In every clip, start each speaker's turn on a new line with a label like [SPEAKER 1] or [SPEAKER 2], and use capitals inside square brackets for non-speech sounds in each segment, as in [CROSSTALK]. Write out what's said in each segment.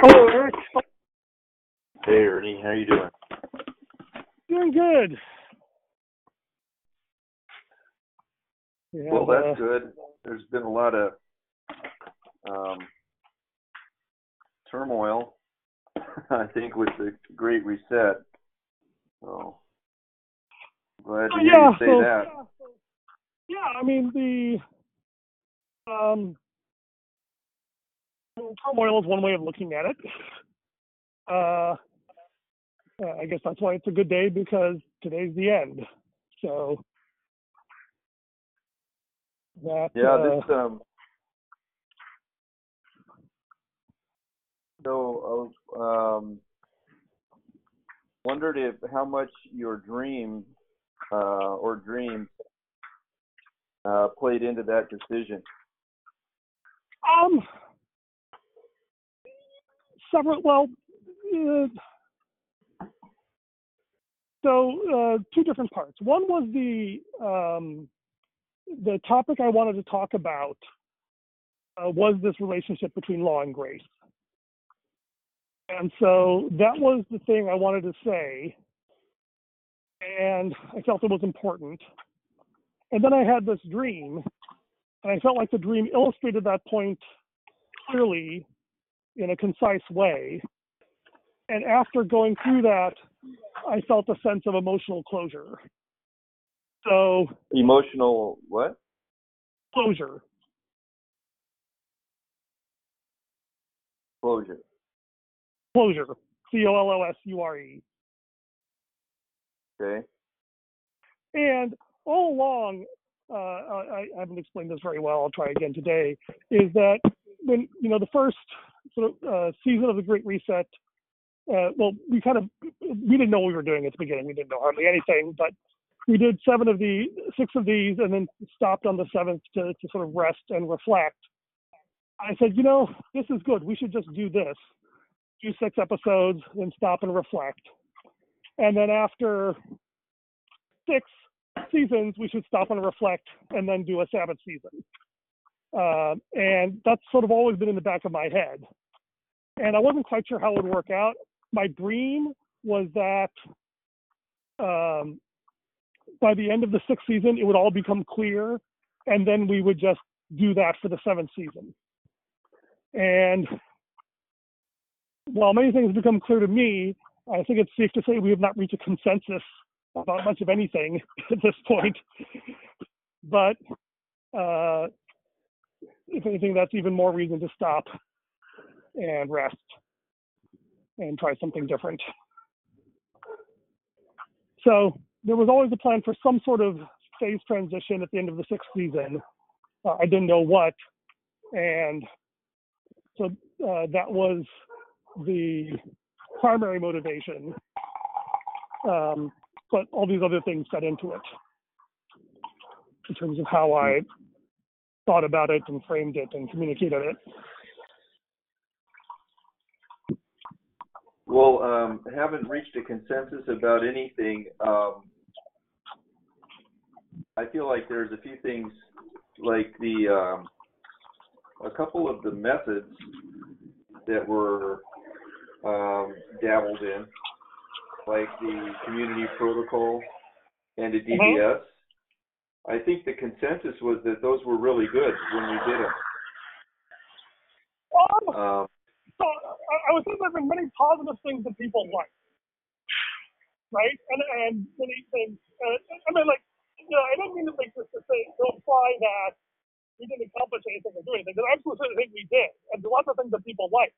[SPEAKER 1] Hello, Eric.
[SPEAKER 2] Hey Ernie, how you doing?
[SPEAKER 1] Doing good. Yeah,
[SPEAKER 2] Well,
[SPEAKER 1] uh,
[SPEAKER 2] that's good. There's been a lot of um, turmoil, [LAUGHS] I think, with the Great Reset. So glad to hear
[SPEAKER 1] yeah,
[SPEAKER 2] you say
[SPEAKER 1] so,
[SPEAKER 2] that.
[SPEAKER 1] yeah, I mean the um, turmoil is one way of looking at it. Uh, uh, I guess that's why it's a good day because today's the end. So that
[SPEAKER 2] Yeah,
[SPEAKER 1] uh,
[SPEAKER 2] this um. So, uh, um, wondered if how much your dream uh, or dreams uh, played into that decision.
[SPEAKER 1] um several well uh, so uh, two different parts. One was the um, the topic I wanted to talk about uh, was this relationship between law and grace, and so that was the thing I wanted to say, and I felt it was important. And then I had this dream, and I felt like the dream illustrated that point clearly in a concise way. And after going through that, I felt a sense of emotional closure. So,
[SPEAKER 2] Emotional what?
[SPEAKER 1] closure.
[SPEAKER 2] Closure.
[SPEAKER 1] Closure. C O L O S U R E.
[SPEAKER 2] Okay.
[SPEAKER 1] And all along, uh, I, I haven't explained this very well. I'll try again today. Is that when you know the first sort of uh, season of the Great Reset? Uh, well, we kind of we didn't know what we were doing at the beginning. We didn't know hardly anything, but we did seven of the six of these, and then stopped on the seventh to, to sort of rest and reflect. I said, you know, this is good. We should just do this. Do six episodes, then stop and reflect. And then after six seasons, we should stop and reflect and then do a Sabbath season. Uh, and that's sort of always been in the back of my head. And I wasn't quite sure how it would work out. My dream was that um, by the end of the sixth season, it would all become clear, and then we would just do that for the seventh season. And while many things have become clear to me, I think it's safe to say we have not reached a consensus about much of anything [LAUGHS] at this point. But uh, if anything, that's even more reason to stop and rest and try something different. So there was always a plan for some sort of phase transition at the end of the sixth season. Uh, I didn't know what, and so uh, that was the primary motivation. Um, but all these other things fed into it in terms of how I thought about it and framed it and communicated it.
[SPEAKER 2] Well, um, haven't reached a consensus about anything. Um, I feel like there's a few things, like the um, a couple of the methods that were um, dabbled in, like the community protocol and the DBS. I think the consensus was that those were really good when we did them.
[SPEAKER 1] Um,
[SPEAKER 2] Um,
[SPEAKER 1] so I, I would say there's been many positive things that people like, right? And and many things. Uh, I mean, like, you know, I don't mean to make this to say to imply that we didn't accomplish anything or do anything. Because I absolutely think we did, and there's lots of things that people like.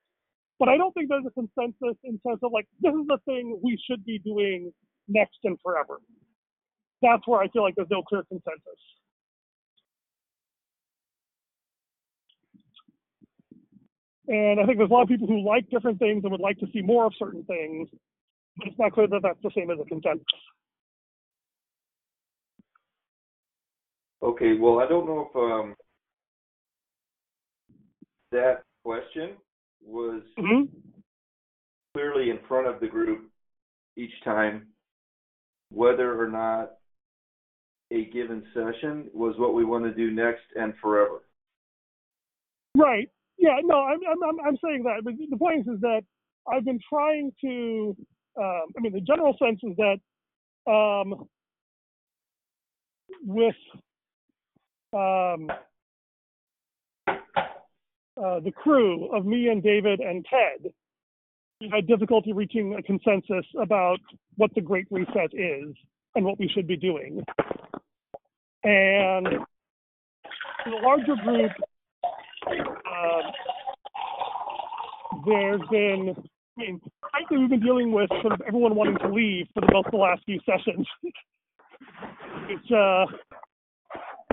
[SPEAKER 1] But I don't think there's a consensus in terms of like this is the thing we should be doing next and forever. That's where I feel like there's no clear consensus. And I think there's a lot of people who like different things and would like to see more of certain things, but it's not clear that that's the same as a consensus.
[SPEAKER 2] Okay, well, I don't know if um, that question was
[SPEAKER 1] hmm
[SPEAKER 2] clearly in front of the group each time, whether or not a given session was what we want to do next and forever.
[SPEAKER 1] Right. Yeah, no, I'm, I'm, I'm, saying that. But the point is, is that I've been trying to, um, I mean, the general sense is that um, with um, uh, the crew of me and David and Ted, we had difficulty reaching a consensus about what the Great Reset is and what we should be doing. And the larger group, um, there's been, I mean, frankly, we've been dealing with sort of everyone wanting to leave for the most of the last few sessions, [LAUGHS] which uh,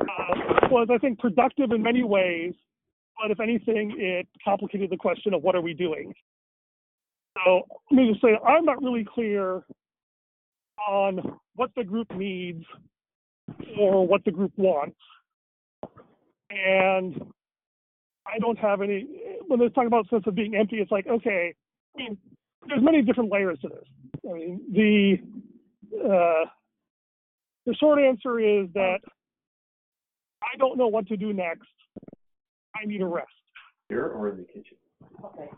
[SPEAKER 1] uh, was, I think, productive in many ways, but if anything, it complicated the question of what are we doing. So let me just say, I'm not really clear on what the group needs or what the group wants. And I don't have any, when they talk about sense of being empty, it's like, okay, I mean, there's many different layers to this. I mean, the, uh, the short answer is that I don't know what to do next. I need a rest.
[SPEAKER 2] Here or in the kitchen?
[SPEAKER 3] Okay.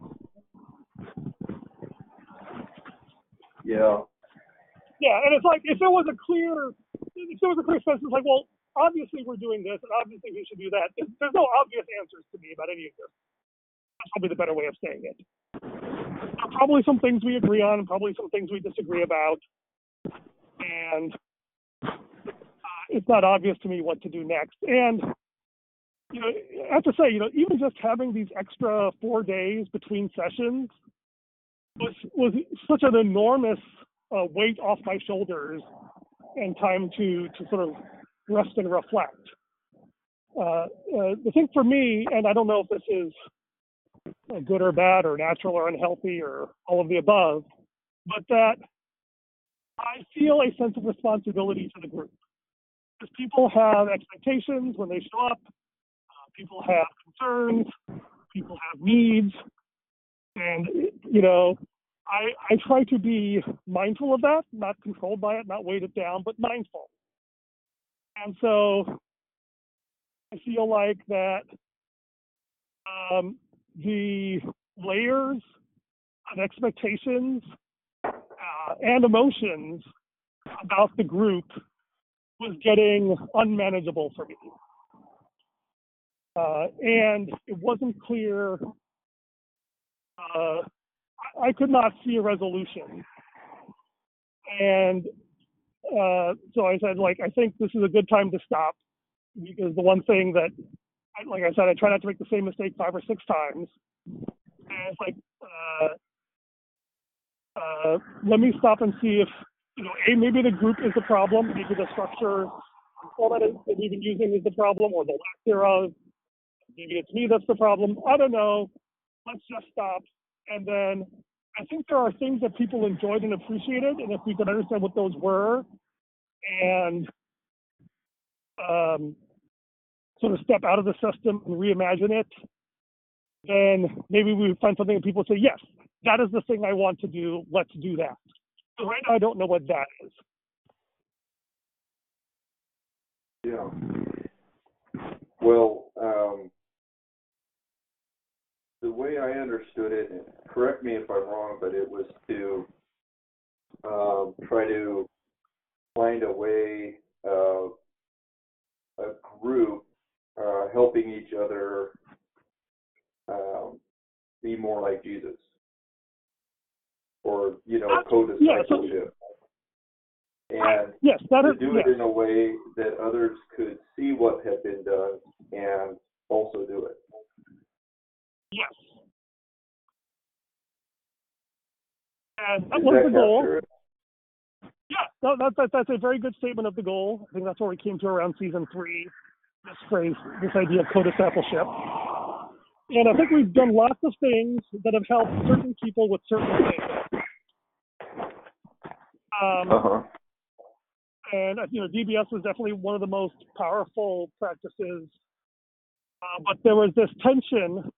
[SPEAKER 2] Yeah.
[SPEAKER 1] Yeah, and it's like if there was a clear, if there was a clear sense, it's like, well, obviously we're doing this, and obviously we should do that. There's, no obvious answers to me about any of this. That's probably the better way of saying it. Probably some things we agree on, probably some things we disagree about, and uh, it's not obvious to me what to do next. And you know, I have to say, you know, even just having these extra four days between sessions was was such an enormous uh, weight off my shoulders and time to to sort of rest and reflect. Uh, uh, the thing for me, and I don't know if this is uh, good or bad or natural or unhealthy or all of the above, but that I feel a sense of responsibility to the group. Because people have expectations when they show up, uh, people have concerns, people have needs, and you know, I, I try to be mindful of that, not controlled by it, not weighted down, but mindful. And so I feel like that um, the layers of expectations uh, and emotions about the group was getting unmanageable for me. Uh, and it wasn't clear uh, I could not see a resolution. And uh, so I said, like, I think this is a good time to stop because the one thing that, like I said, I try not to make the same mistake five or six times. And it's like, uh, uh, let me stop and see if, you know, A, maybe the group is the problem, maybe the structure format that we've been using is the problem or the lack thereof. Maybe it's me that's the problem. I don't know. Let's just stop and then I think there are things that people enjoyed and appreciated, and if we could understand what those were, and um, sort of step out of the system and reimagine it, then maybe we would find something that people say, yes, that is the thing I want to do. Let's do that. So right now, I don't know what that is.
[SPEAKER 2] Yeah. Well, um, the way I understood it, and correct me if I'm wrong, but it was to um, try to find a way of a group uh, helping each other um, be more like Jesus, or you know,
[SPEAKER 1] Uh,
[SPEAKER 2] co-discipleship, and
[SPEAKER 1] Yes, that
[SPEAKER 2] to
[SPEAKER 1] is.
[SPEAKER 2] do
[SPEAKER 1] yes.
[SPEAKER 2] it in a way that others could see what had been done and also do it.
[SPEAKER 1] Yes. And that was the goal. Yeah, no, that, that, that's a very good statement of the goal. I think that's where we came to around season three. This phrase, this idea of co-discipleship. And I think we've done lots of things that have helped certain people with certain things. Um,
[SPEAKER 2] Uh-huh.
[SPEAKER 1] and uh, you know DBS was definitely one of the most powerful practices. Uh, but there was this tension,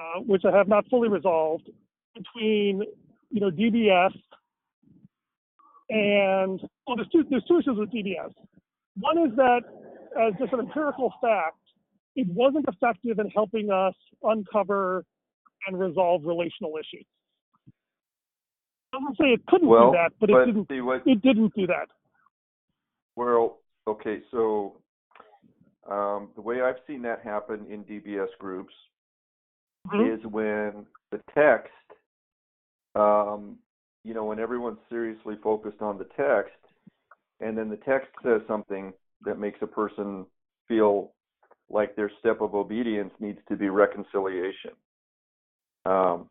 [SPEAKER 1] uh, which I have not fully resolved, between you know DBS and well, there's two there's two issues with DBS. One is that as just an empirical fact, it wasn't effective in helping us uncover and resolve relational issues. I doesn't say it couldn't
[SPEAKER 2] Well,
[SPEAKER 1] do that, but,
[SPEAKER 2] but
[SPEAKER 1] it didn't.
[SPEAKER 2] see what
[SPEAKER 1] It didn't do that.
[SPEAKER 2] Well, okay, so um, the way I've seen that happen in DBS groups
[SPEAKER 1] Mhm.
[SPEAKER 2] is when the text, um, you know, when everyone's seriously focused on the text, and then the text says something that makes a person feel like their step of obedience needs to be reconciliation. Um,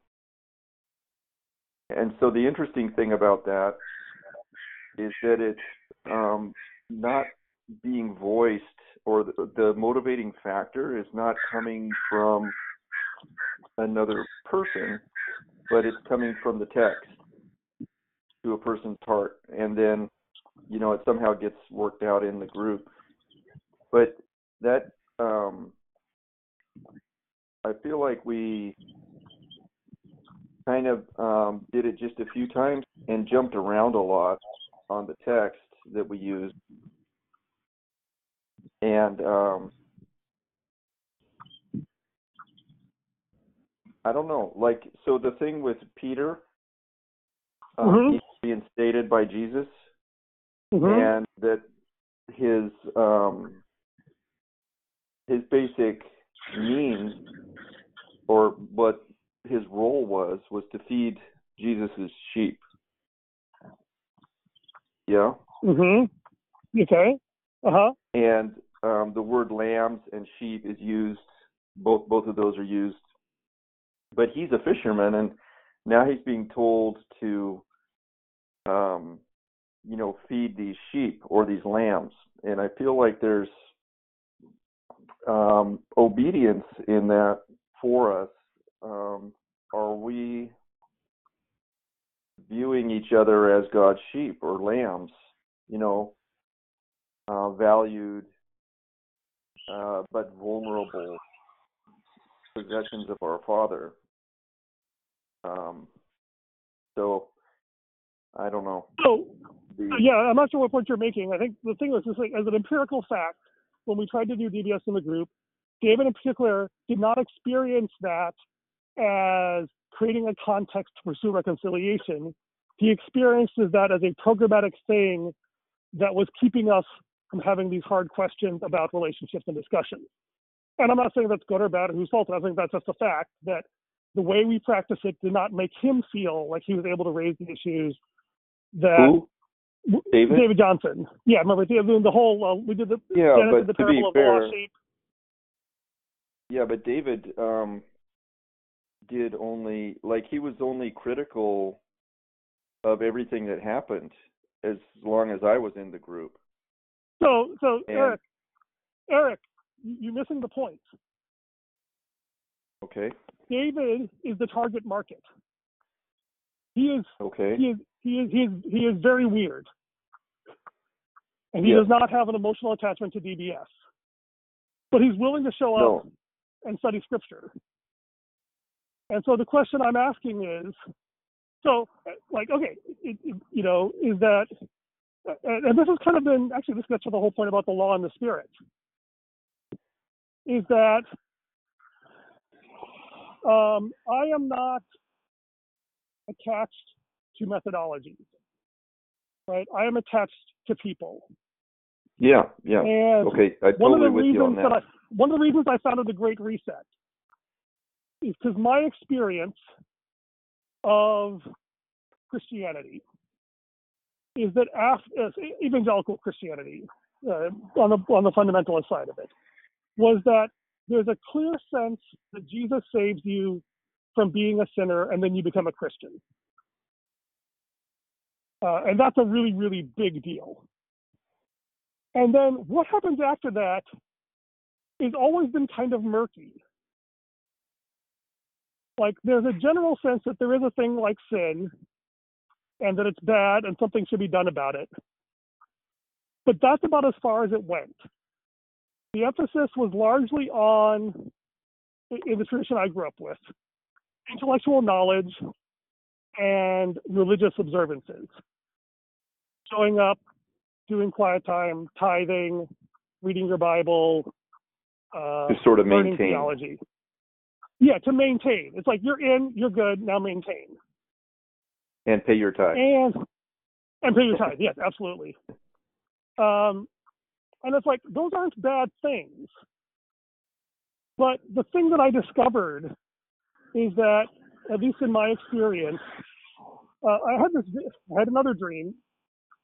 [SPEAKER 2] and so the interesting thing about that is that it's um, not being voiced, or the, the motivating factor is not coming from another person, but it's coming from the text to a person's heart, and then you know it somehow gets worked out in the group. But that um, I feel like we kind of um, did it just a few times and jumped around a lot on the text that we used, and um, I don't know. Like, so the thing with Peter, um,
[SPEAKER 1] Mhm.
[SPEAKER 2] he's being stated by Jesus,
[SPEAKER 1] Mhm.
[SPEAKER 2] and that his um, his basic means, or what his role was, was to feed Jesus's sheep. Yeah,
[SPEAKER 1] Mhm. Okay. Uh huh.
[SPEAKER 2] and um, the word lambs and sheep is used. Both both of those are used, but he's a fisherman, and now he's being told to, um, you know, feed these sheep or these lambs, and I feel like there's um, obedience in that for us. Um, are we viewing each other as God's sheep or lambs? You know, uh, valued uh, but vulnerable possessions of our Father. Um, so I don't know.
[SPEAKER 1] So
[SPEAKER 2] The,
[SPEAKER 1] yeah, I'm not sure what point you're making. I think the thing was just like as an empirical fact, when we tried to do DBS in the group, David in particular did not experience that as creating a context to pursue reconciliation. He experiences that as a programmatic thing that was keeping us from having these hard questions about relationships and discussions. And I'm not saying that's good or bad or whose fault. I think that's just a fact that the way we practice it did not make him feel like he was able to raise the issues that
[SPEAKER 2] who? David?
[SPEAKER 1] David Johnson. Yeah, remember the, the whole uh, we did the
[SPEAKER 2] Yeah,
[SPEAKER 1] Dennis
[SPEAKER 2] but
[SPEAKER 1] the
[SPEAKER 2] to be fair. Yeah, but David um did only like he was only critical of everything that happened as long as I was in the group.
[SPEAKER 1] So so
[SPEAKER 2] And-
[SPEAKER 1] Eric, Eric, you're missing the point.
[SPEAKER 2] Okay.
[SPEAKER 1] David is the target market. He is
[SPEAKER 2] Okay.
[SPEAKER 1] he is he is he is he is very weird, and he
[SPEAKER 2] Yeah.
[SPEAKER 1] does not have an emotional attachment to DBS, but he's willing to show up and study scripture. And so the question I'm asking is, so like, okay, it, it- you know, is that, and this has kind of been actually this gets to the whole point about the law and the spirit, is that um, I am not attached to methodologies, right? I am attached to people,
[SPEAKER 2] Yeah, yeah.
[SPEAKER 1] and
[SPEAKER 2] Okay, I
[SPEAKER 1] one of
[SPEAKER 2] totally
[SPEAKER 1] the
[SPEAKER 2] with you on
[SPEAKER 1] reasons
[SPEAKER 2] that.
[SPEAKER 1] I one of the reasons I founded the Great Reset is because my experience of Christianity is that after uh, evangelical Christianity uh, on the on the fundamentalist side of it was that there's a clear sense that Jesus saves you from being a sinner and then you become a Christian. Uh, and that's a really, really big deal. And then what happens after that has always been kind of murky. Like there's a general sense that there is a thing like sin and that it's bad and something should be done about it. But that's about as far as it went. The emphasis was largely on, in the tradition I grew up with, intellectual knowledge and religious observances. Showing up, doing quiet time, tithing, reading your Bible, uh,
[SPEAKER 2] To sort of maintain.
[SPEAKER 1] theology. Yeah, to maintain. It's like you're in, you're good, now maintain.
[SPEAKER 2] And pay your tithe.
[SPEAKER 1] And and pay your tithe. Yes, absolutely. Um, and it's like those aren't bad things. But the thing that I discovered is that, at least in my experience, uh, I had this, I had another dream.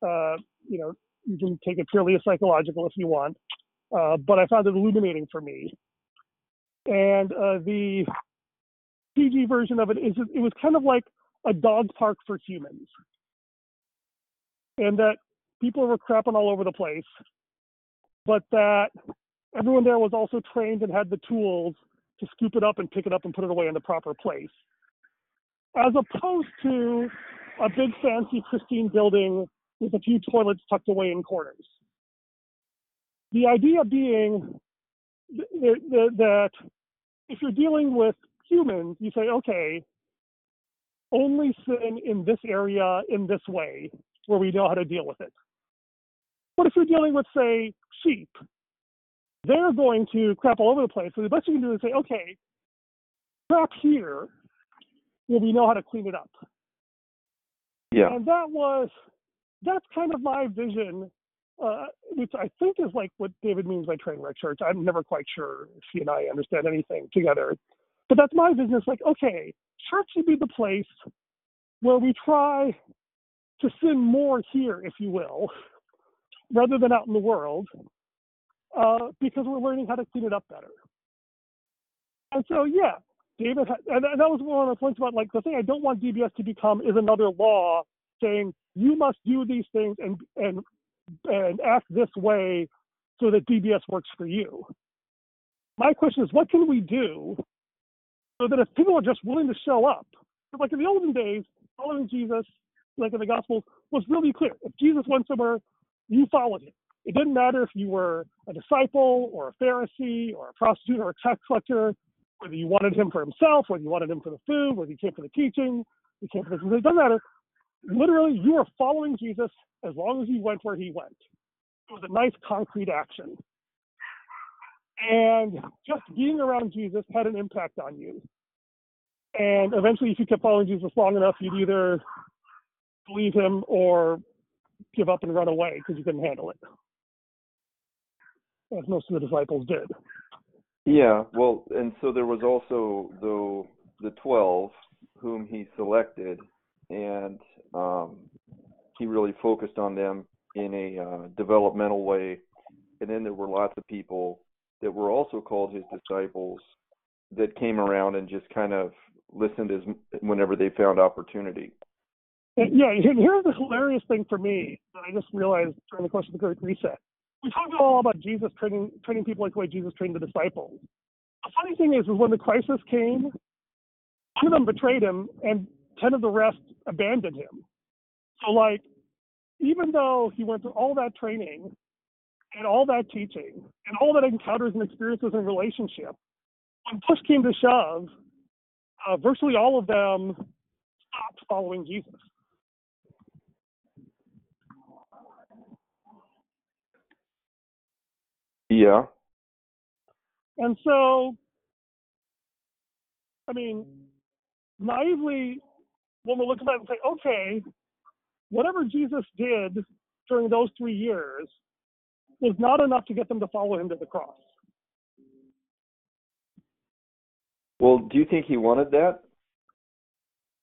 [SPEAKER 1] Uh, you know, you can take it purely as psychological if you want, uh, but I found it illuminating for me. And uh, the PG version of it is it was kind of like a dog park for humans, and that people were crapping all over the place, but that everyone there was also trained and had the tools to scoop it up and pick it up and put it away in the proper place, as opposed to a big fancy pristine building with a few toilets tucked away in corners. The idea being th- th- th- that if you're dealing with humans, you say, okay, only sin in this area in this way where we know how to deal with it. But if you're dealing with, say, sheep, they're going to crap all over the place. So the best you can do is say, okay, crap here where we know how to clean it up.
[SPEAKER 2] Yeah.
[SPEAKER 1] And that was, that's kind of my vision, uh, which I think is like what David means by train wreck church. I'm never quite sure if he and I understand anything together. But that's my vision. It's like, okay, church should be the place where we try to sin more here, if you will, rather than out in the world, uh, because we're learning how to clean it up better. And so, yeah, David, had, and that was one of the points about like the thing I don't want DBS to become is another law saying you must do these things and and and act this way so that DBS works for you. My question is, what can we do so that if people are just willing to show up, like in the olden days, following Jesus, like in the Gospels, was really clear. If Jesus went somewhere, you followed him. It didn't matter if you were a disciple or a Pharisee or a prostitute or a tax collector, whether you wanted him for himself, whether you wanted him for the food, whether you came for the teaching, you came for the it doesn't matter. Literally, you were following Jesus as long as you went where he went. It was a nice concrete action. And just being around Jesus had an impact on you. And eventually, if you kept following Jesus long enough, you'd either believe him or give up and run away because you couldn't handle it. As most of the disciples did.
[SPEAKER 2] Yeah, well, and so there was also the the twelve whom he selected, and um, he really focused on them in a uh, developmental way. And then there were lots of people that were also called his disciples that came around and just kind of listened as whenever they found opportunity.
[SPEAKER 1] Yeah, here's the hilarious thing for me that I just realized during the course of the Great Reset. We talked all about Jesus training training people like the way Jesus trained the disciples. The funny thing is, is when the crisis came, one of them betrayed him, and ten of the rest abandoned him. So, like, even though he went through all that training and all that teaching and all that encounters and experiences and relationship, when push came to shove, uh, virtually all of them stopped following Jesus.
[SPEAKER 2] Yeah.
[SPEAKER 1] And so, I mean, naively, when we look at that and say, okay, whatever Jesus did during those three years was not enough to get them to follow him to the cross.
[SPEAKER 2] Well, do you think he wanted that?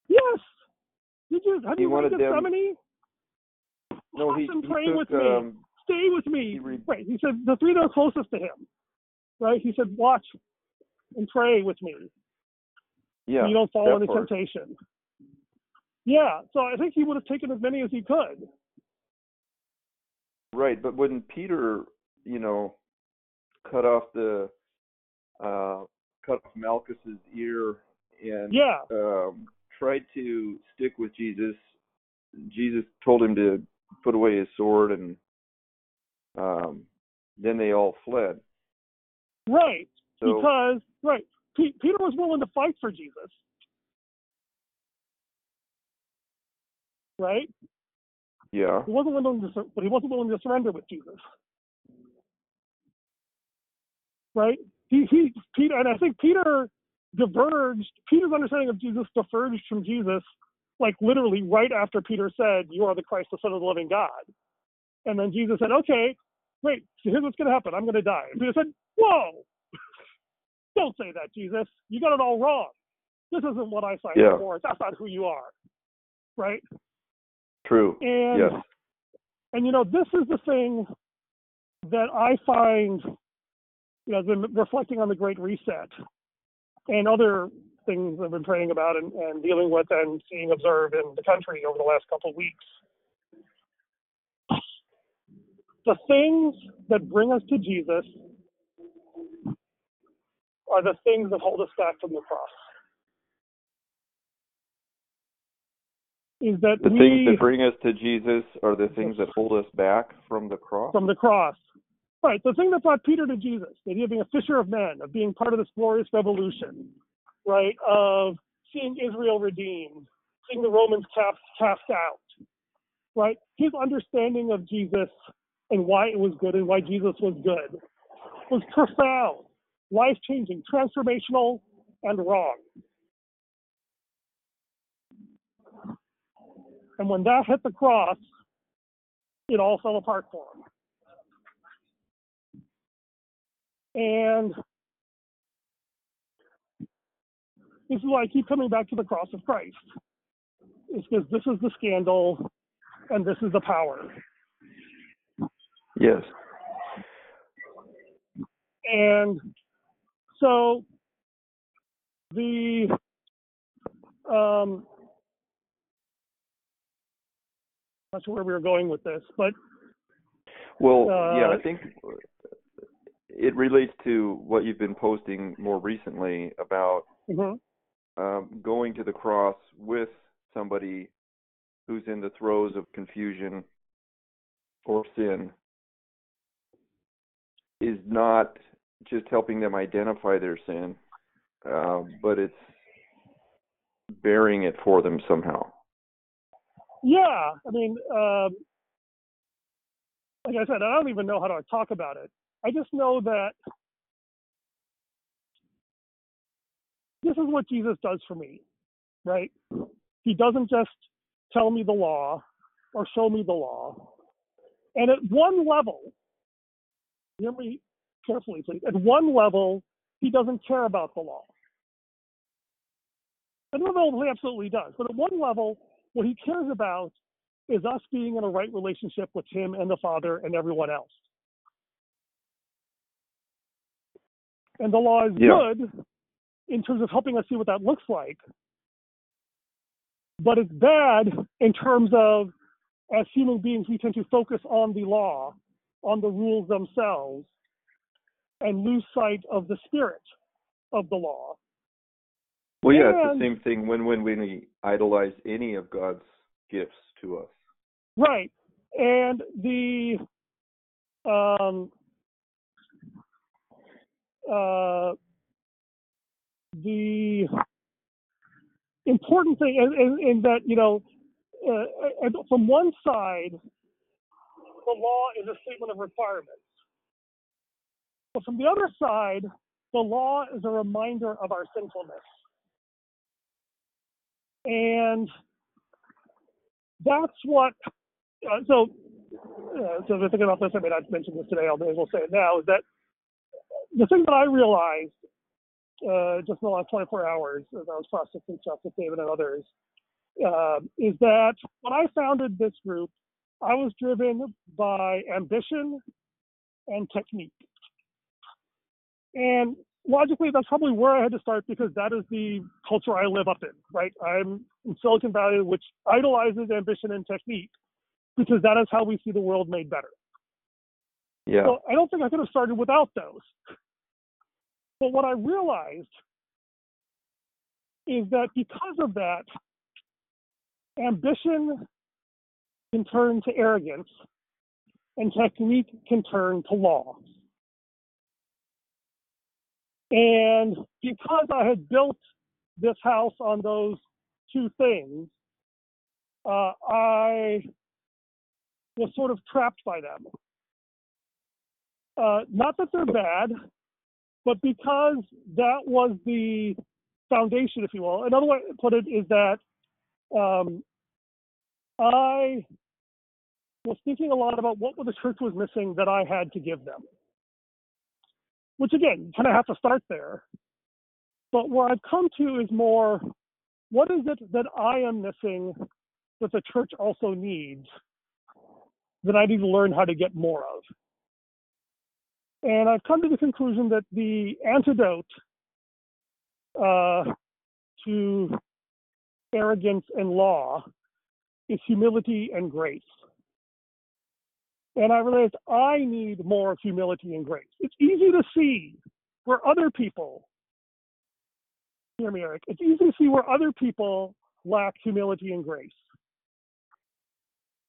[SPEAKER 1] Yes. Did you have
[SPEAKER 2] He
[SPEAKER 1] you
[SPEAKER 2] wanted them-
[SPEAKER 1] Gethsemane?
[SPEAKER 2] No, he, he took,
[SPEAKER 1] with me.
[SPEAKER 2] um,
[SPEAKER 1] Stay with me. right. He said the three that are closest to him. Right. He said, watch and pray with me.
[SPEAKER 2] yeah,
[SPEAKER 1] you don't fall into
[SPEAKER 2] part.
[SPEAKER 1] temptation. Yeah, so I think he would have taken as many as he could.
[SPEAKER 2] Right, but when Peter, you know, cut off the uh cut off Malchus's ear and
[SPEAKER 1] Yeah,
[SPEAKER 2] um tried to stick with Jesus, Jesus told him to put away his sword and um then they all fled.
[SPEAKER 1] right.
[SPEAKER 2] So
[SPEAKER 1] because right, Pe- Peter was willing to fight for Jesus. Right,
[SPEAKER 2] yeah.
[SPEAKER 1] he wasn't willing to, sur- but he wasn't willing to surrender with Jesus. Right, he he Peter, and I think Peter diverged. Peter's understanding of Jesus diverged from Jesus, like literally right after Peter said, "You are the Christ, the Son of the Living God." And then Jesus said, "Okay, wait. So here's what's going to happen. I'm going to die." And Peter said, "Whoa, [LAUGHS] don't say that, Jesus. You got it all wrong. This isn't what I signed
[SPEAKER 2] Yeah.
[SPEAKER 1] up for. That's not who you are." Right?
[SPEAKER 2] True.
[SPEAKER 1] And
[SPEAKER 2] Yes.
[SPEAKER 1] and you know, this is the thing that I find, you know, I've been reflecting on the Great Reset and other things I've been praying about and, and dealing with and seeing observed in the country over the last couple of weeks. The things that bring us to Jesus are the things that hold us back from the cross. Is that
[SPEAKER 2] The
[SPEAKER 1] we
[SPEAKER 2] things that bring us to Jesus are the things that hold us back from the cross.
[SPEAKER 1] from the cross. Right. The thing that brought Peter to Jesus, the idea of being a fisher of men, of being part of this glorious revolution, right? Of seeing Israel redeemed, seeing the Romans cast, cast out, right? His understanding of Jesus and why it was good and why Jesus was good was profound, life changing, transformational, and wrong. And when that hit the cross, it all fell apart for him. And this is why I keep coming back to the cross of Christ. It's because this is the scandal and this is the power.
[SPEAKER 2] Yes.
[SPEAKER 1] And so the um not sure where we were going with this, but
[SPEAKER 2] Well, yeah,
[SPEAKER 1] Uh,
[SPEAKER 2] I think it relates to what you've been posting more recently about
[SPEAKER 1] mhm,
[SPEAKER 2] um, going to the cross with somebody who's in the throes of confusion or sin is not just helping them identify their sin, uh, but it's bearing it for them somehow.
[SPEAKER 1] yeah, I mean, um, like I said, I don't even know how to talk about it. I just know that this is what Jesus does for me, right? He doesn't just tell me the law or show me the law. And at one level, hear me carefully, please. At one level, he doesn't care about the law. At another level, he absolutely does. But at one level, what he cares about is us being in a right relationship with him and the Father and everyone else. And the law is
[SPEAKER 2] Yeah.
[SPEAKER 1] good in terms of helping us see what that looks like. But it's bad in terms of, as human beings, we tend to focus on the law, on the rules themselves, and lose sight of the spirit of the law.
[SPEAKER 2] Well, yeah, it's the same thing when when we idolize any of God's gifts to us.
[SPEAKER 1] Right. And the um uh the important thing and, in, in that you know uh, and from one side the law is a statement of requirements. But from the other side the law is a reminder of our sinfulness. And that's what uh, so uh, so if thinking about this, I may not mention this today, I'll may as well say it now, is that the thing that I realized uh, just in the last 24 hours as I was processing stuff with David and others uh, is that when I founded this group, I was driven by ambition and technique. And logically, that's probably where I had to start because that is the culture I live up in, right? I'm in Silicon Valley, which idolizes ambition and technique because that is how we see the world made better.
[SPEAKER 2] Yeah.
[SPEAKER 1] So I don't think I could have started without those. But what I realized is that because of that, ambition can turn to arrogance and technique can turn to law. And because I had built this house on those two things, uh, I was sort of trapped by them. Uh, not that they're bad, but because that was the foundation, if you will. Another way to put it is that um, I was thinking a lot about what the church was missing that I had to give them. Which again, kind of have to start there. But where I've come to is more, what is it that I am missing that the church also needs that I need to learn how to get more of? And I've come to the conclusion that the antidote uh, to arrogance and law is humility and grace. And I realized I need more humility and grace. It's easy to see where other people, hear me, Eric, it's easy to see where other people lack humility and grace.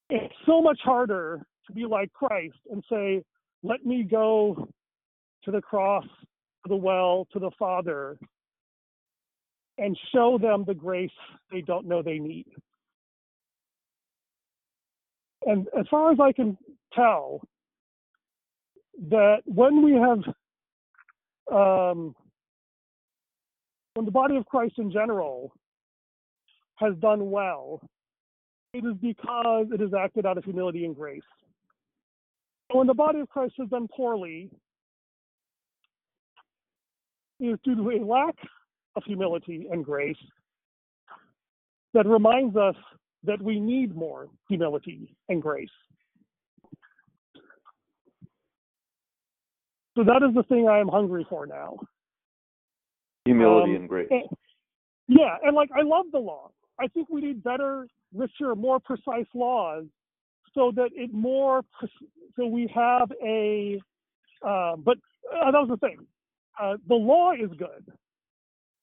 [SPEAKER 1] It's so much harder to be like Christ and say, let me go to the cross, to the well, to the Father, and show them the grace they don't know they need. And as far as I can tell, that when we have, um, when the body of Christ in general has done well, it is because it has acted out of humility and grace. When the body of Christ has done poorly, it is due to a lack of humility and grace that reminds us that we need more humility and grace. So that is the thing I am hungry for now.
[SPEAKER 2] Humility um, and grace. And,
[SPEAKER 1] yeah, and like I love the law. I think we need better, richer, more precise laws so that it more so we have a. Uh, but uh, that was the thing. Uh, the law is good,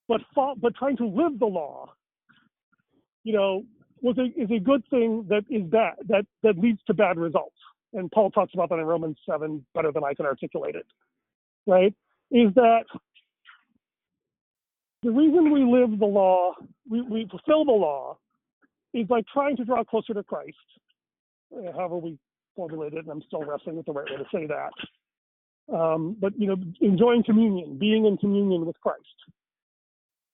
[SPEAKER 1] but but trying to live the law, you know, was a, is a good thing that is bad that that leads to bad results. And Paul talks about that in Romans seven better than I can articulate it. Right? Is that the reason we live the law, we, we fulfill the law, is by trying to draw closer to Christ. Uh, however we formulate it, and I'm still wrestling with the right way to say that. Um, but you know, enjoying communion, being in communion with Christ,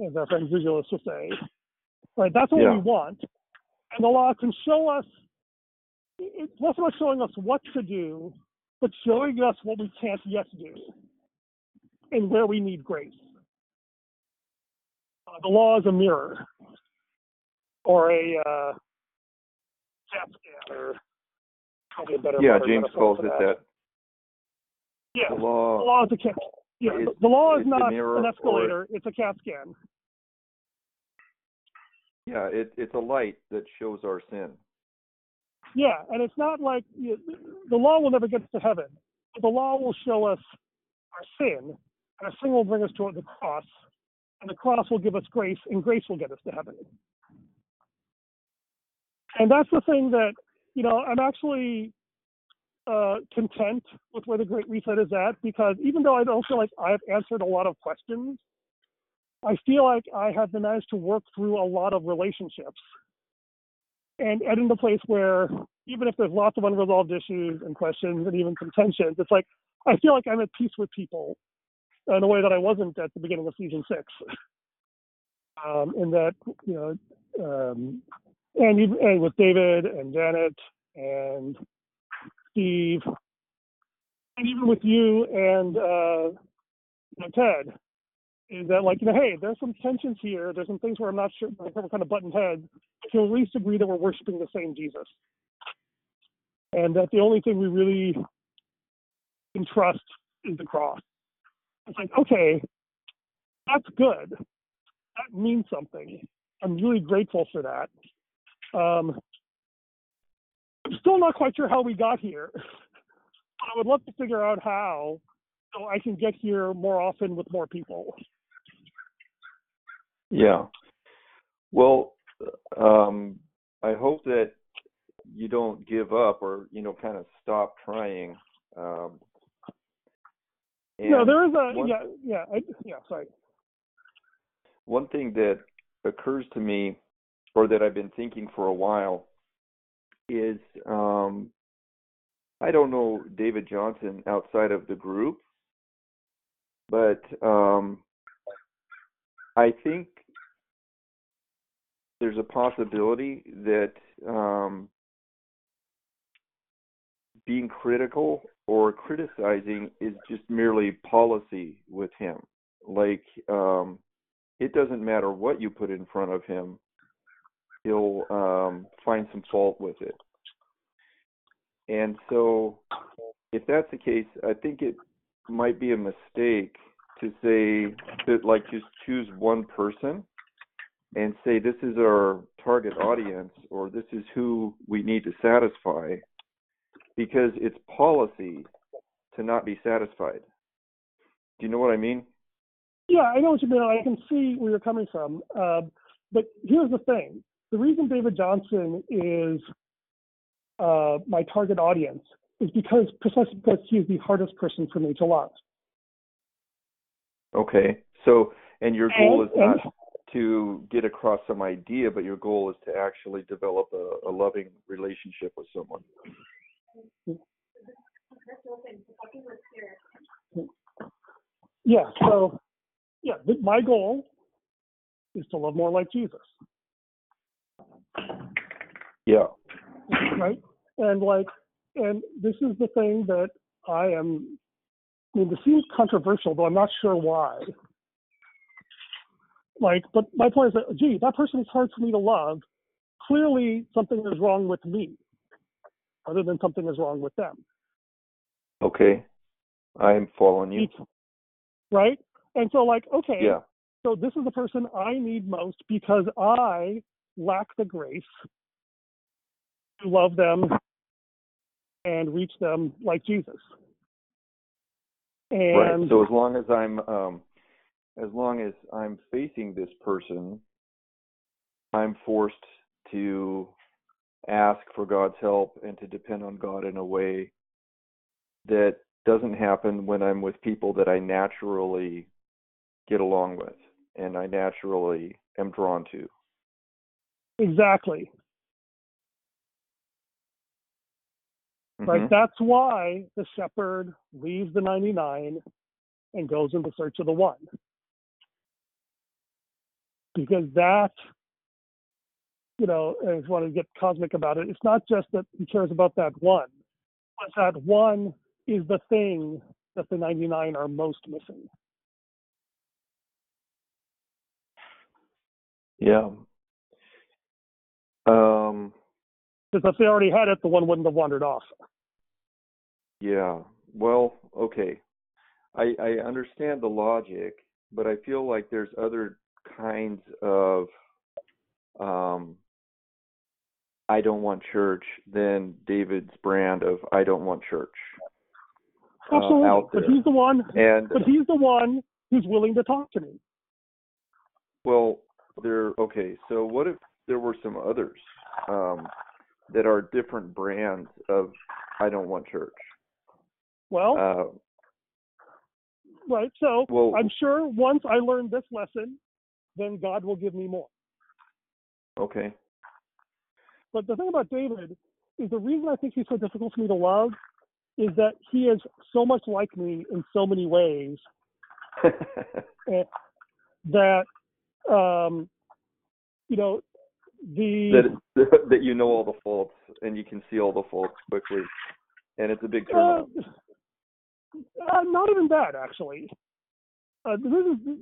[SPEAKER 1] as our friend visualists will say. Right, that's what yeah. we want. And the law can show us, it's less about showing us what to do, but showing us what we can't yet do and where we need grace. Uh, the law is a mirror or a uh, CAT scan, or probably a better
[SPEAKER 2] Yeah, James calls it that. that.
[SPEAKER 1] Yeah,
[SPEAKER 2] the law,
[SPEAKER 1] the law is a CAT. Yeah, is, the law is not an escalator; or, it's a CAT scan.
[SPEAKER 2] Yeah, it, it's a light that shows our sin.
[SPEAKER 1] Yeah, and it's not like you know, the law will never get us to heaven. The law will show us our sin, and our sin will bring us to the cross, and the cross will give us grace, and grace will get us to heaven. And that's the thing that, you know, I'm actually uh, content with where the Great Reset is at because even though I don't feel like I've answered a lot of questions, I feel like I have managed to work through a lot of relationships and in a place where even if there's lots of unresolved issues and questions and even some tensions, it's like I feel like I'm at peace with people in a way that I wasn't at the beginning of season six. [LAUGHS] Um, in that, you know, um, and, and with David and Janet and Steve, and even with you and uh, you know, Ted, is that like you know, hey, there's some tensions here. There's some things where I'm not sure we're kind of button heads. To at least agree that we're worshiping the same Jesus, and that the only thing we really can trust is the cross. It's like okay, that's good. That means something. I'm really grateful for that. Um, I'm still not quite sure how we got here. I would love to figure out how so I can get here more often with more people.
[SPEAKER 2] Yeah. Well, um, I hope that you don't give up or you know kind of stop trying. Um,
[SPEAKER 1] no, there is a one, yeah yeah I, yeah sorry.
[SPEAKER 2] One thing that occurs to me, or that I've been thinking for a while, is um, I don't know David Johnson outside of the group, but um, I think there's a possibility that um, being critical or criticizing is just merely policy with him. Like um, it doesn't matter what you put in front of him, he'll um, find some fault with it. And so, if that's the case, I think it might be a mistake to say that like just choose one person and say this is our target audience or this is who we need to satisfy because it's policy to not be satisfied. Do you know what I mean?
[SPEAKER 1] Yeah, I know what you mean. I can see where you're coming from. Uh, but here's the thing the reason David Johnson is uh, my target audience is because precisely because he is the hardest person for me to love.
[SPEAKER 2] Okay. So, and your goal
[SPEAKER 1] And-
[SPEAKER 2] is not to get across some idea, but your goal is to actually develop a, a loving relationship with someone.
[SPEAKER 1] Yeah. So, yeah, my goal is to love more like Jesus,
[SPEAKER 2] Yeah.
[SPEAKER 1] right? And like, and this is the thing that I am. I mean, this seems controversial, though I'm not sure why. Like, but my point is that, gee, that person is hard for me to love. Clearly, something is wrong with me, other than something is wrong with them.
[SPEAKER 2] Okay. I'm following you.
[SPEAKER 1] Right? And so, like, okay,
[SPEAKER 2] Yeah.
[SPEAKER 1] so this is the person I need most because I lack the grace to love them and reach them like Jesus.
[SPEAKER 2] Right. So as long as I'm um as long as I'm facing this person, I'm forced to ask for God's help and to depend on God in a way that doesn't happen when I'm with people that I naturally get along with and I naturally am drawn to.
[SPEAKER 1] exactly, right?
[SPEAKER 2] Mhm.
[SPEAKER 1] That's why the shepherd leaves the 99 and goes in the search of the one. Because that, you know, I just want to get cosmic about it. It's not just that he cares about that one, but that one is the thing that the 99 are most missing.
[SPEAKER 2] Yeah. Um
[SPEAKER 1] Because if they already had it, the one wouldn't have wandered off.
[SPEAKER 2] Yeah. Well, okay. I I understand the logic, but I feel like there's other kinds of um I don't want church than David's brand of I don't want church. uh,
[SPEAKER 1] Absolutely. but he's the one.
[SPEAKER 2] And
[SPEAKER 1] But he's the one who's willing to talk to me.
[SPEAKER 2] well, there okay, so what if there were some others um that are different brands of I don't want church?
[SPEAKER 1] Well,
[SPEAKER 2] Uh
[SPEAKER 1] right. So
[SPEAKER 2] well
[SPEAKER 1] I'm sure once I learn this lesson, then God will give me more.
[SPEAKER 2] okay.
[SPEAKER 1] But the thing about David is the reason I think he's so difficult for me to love is that he is so much like me in so many ways [LAUGHS] that um you know the
[SPEAKER 2] that [LAUGHS] that you know all the faults and you can see all the faults quickly, and it's a big turn
[SPEAKER 1] uh, uh, not even that actually. Uh, this is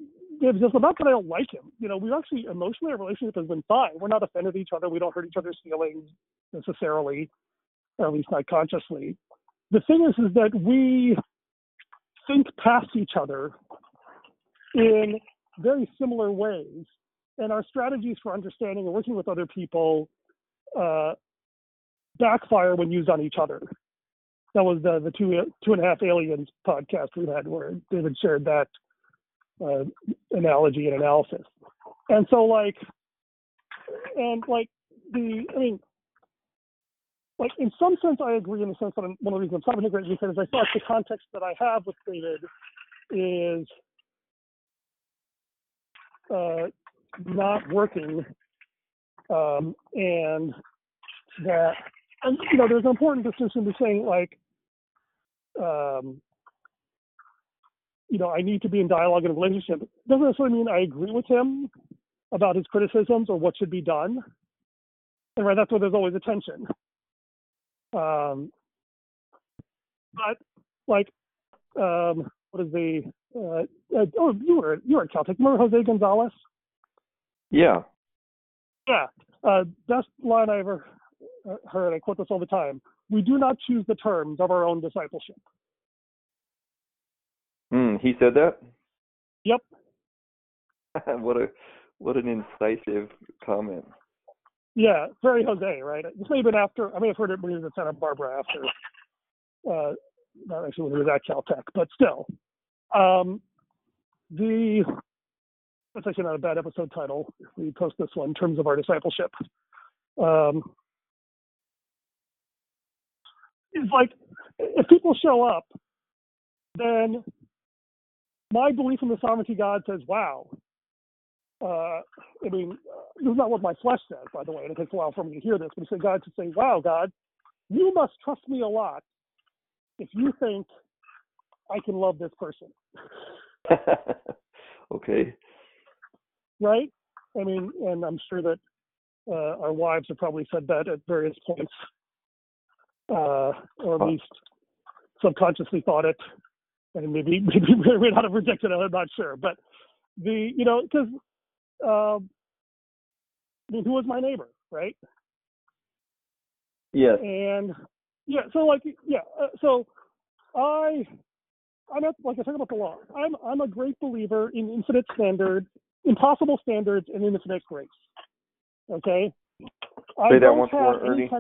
[SPEAKER 1] it's just not that I don't like him. You know, we actually emotionally our relationship has been fine. We're not offended at each other. We don't hurt each other's feelings necessarily, or at least not consciously. The thing is, is that we think past each other in very similar ways, and our strategies for understanding and working with other people uh, backfire when used on each other. That was the the two two and a half aliens podcast we had where David shared that uh, analogy and analysis. And so like and like the I mean like in some sense I agree in the sense that I'm, one of the reasons I'm talking reason is I thought the context that I have with David is uh, not working um, and that and you know there's an important distinction between like um, you know, I need to be in dialogue and relationship. It doesn't necessarily mean I agree with him about his criticisms or what should be done. And right, that's where there's always a tension. Um, but like, um, what is the? Uh, uh, oh, you were you were at Caltech. Remember Jose Gonzalez?
[SPEAKER 2] Yeah.
[SPEAKER 1] Yeah. Uh, best line I ever uh, heard. I quote this all the time. We do not choose the terms of our own discipleship.
[SPEAKER 2] He said that.
[SPEAKER 1] Yep. [LAUGHS]
[SPEAKER 2] what a what an incisive comment.
[SPEAKER 1] Yeah, very Jose, right? This may have been after. I may have heard it when he was at Santa Barbara after. Uh, not actually when he was at Caltech, but still. Um, the that's actually not a bad episode title. If we post this one in terms of our discipleship. Um, it's like if people show up, then my belief in the sovereignty God says, "Wow." Uh, I mean, uh, this is not what my flesh says, by the way, and it takes a while for me to hear this. But say God to say, "Wow, God, you must trust me a lot if you think I can love this person." [LAUGHS]
[SPEAKER 2] okay.
[SPEAKER 1] Right? I mean, and I'm sure that uh, our wives have probably said that at various points, uh, or at least subconsciously thought it, and maybe [LAUGHS] maybe may not have rejected it. I'm not sure, but the you know because um, I mean, who was my neighbor, right?
[SPEAKER 2] Yeah.
[SPEAKER 1] And yeah, so like yeah, uh, so I I'm not like I talk about the law. I'm I'm a great believer in infinite standards, impossible standards, and infinite grace. Okay. I
[SPEAKER 2] Say that once
[SPEAKER 1] have
[SPEAKER 2] more, Ernie.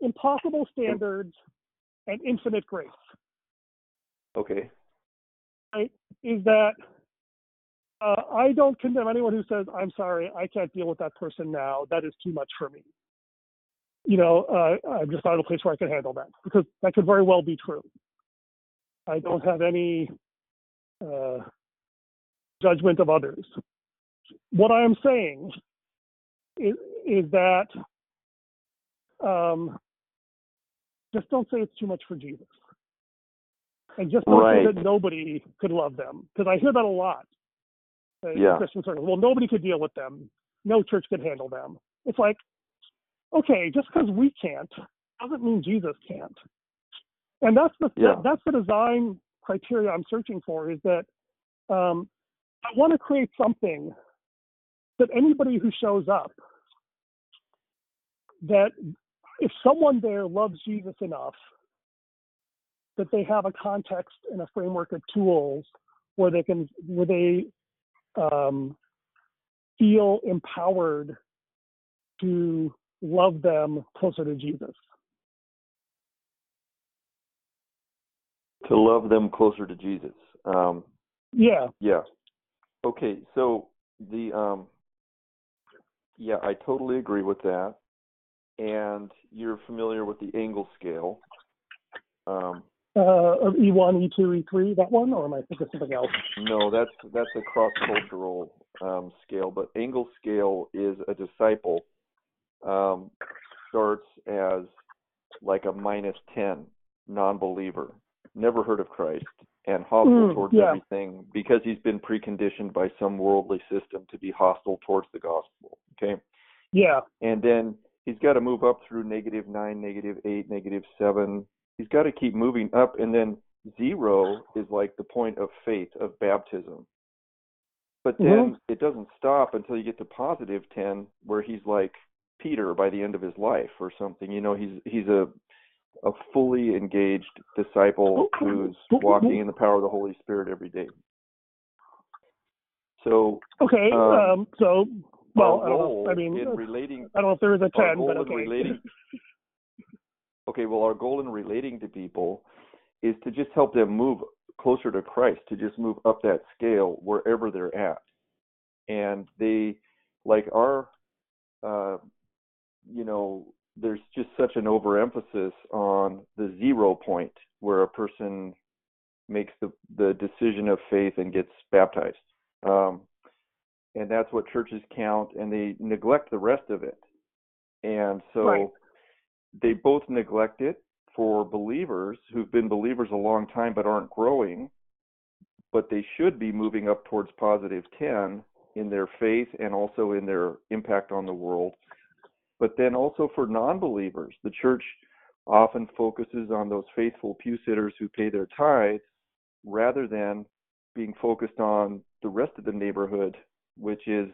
[SPEAKER 1] impossible standards and infinite grace.
[SPEAKER 2] Okay.
[SPEAKER 1] is that uh, I don't condemn anyone who says, I'm sorry, I can't deal with that person now. That is too much for me. You know, uh, I'm just not in a place where I can handle that because that could very well be true. I don't have any uh, judgment of others. What I am saying is, is that um, just don't say it's too much for Jesus. And just
[SPEAKER 2] Right.
[SPEAKER 1] that nobody could love them. Because I hear that a lot uh,
[SPEAKER 2] Yeah.
[SPEAKER 1] Christian circles. Well, nobody could deal with them. No church could handle them. It's like, okay, just because we can't doesn't mean Jesus can't. And that's the
[SPEAKER 2] Yeah.
[SPEAKER 1] that, that's the design criteria I'm searching for. Is that um, I want to create something that anybody who shows up that if someone there loves Jesus enough that they have a context and a framework of tools where they can where they um, feel empowered to love them closer to Jesus.
[SPEAKER 2] To love them closer to Jesus. Um,
[SPEAKER 1] Yeah,
[SPEAKER 2] yeah. Okay. So the um, yeah, I totally agree with that. And you're familiar with the Engel scale. Um,
[SPEAKER 1] of E1, E2, E3, that one, or am I thinking something else?
[SPEAKER 2] No, that's that's a cross-cultural um, scale, but Engel scale is a disciple um, starts as like a minus ten non-believer, never heard of Christ, and hostile
[SPEAKER 1] Mm,
[SPEAKER 2] towards
[SPEAKER 1] yeah.
[SPEAKER 2] everything because he's been preconditioned by some worldly system to be hostile towards the gospel. Okay,
[SPEAKER 1] Yeah,
[SPEAKER 2] and then he's got to move up through negative nine, negative eight, negative seven. He's got to keep moving up, and then zero is like the point of faith of baptism. But then
[SPEAKER 1] Mhm.
[SPEAKER 2] it doesn't stop until you get to positive ten, where he's like Peter by the end of his life or something. You know, he's he's a a fully engaged disciple who's walking in the power of the Holy Spirit every day. So
[SPEAKER 1] okay.
[SPEAKER 2] Um,
[SPEAKER 1] Um, so, well, I know. I mean, I don't know if there is a 10, but okay.
[SPEAKER 2] relating [LAUGHS] okay well our goal in relating to people is to just help them move closer to christ to just move up that scale wherever they're at. And they like our uh you know there's just such an overemphasis on the zero point where a person makes the the decision of faith and gets baptized. Um and that's what churches count and they neglect the rest of it. And so
[SPEAKER 1] Right.
[SPEAKER 2] They both neglect it for believers who've been believers a long time but aren't growing but they should be moving up towards positive 10 in their faith and also in their impact on the world. But then also for non believers, the church often focuses on those faithful pew sitters who pay their tithes rather than being focused on the rest of the neighborhood, which is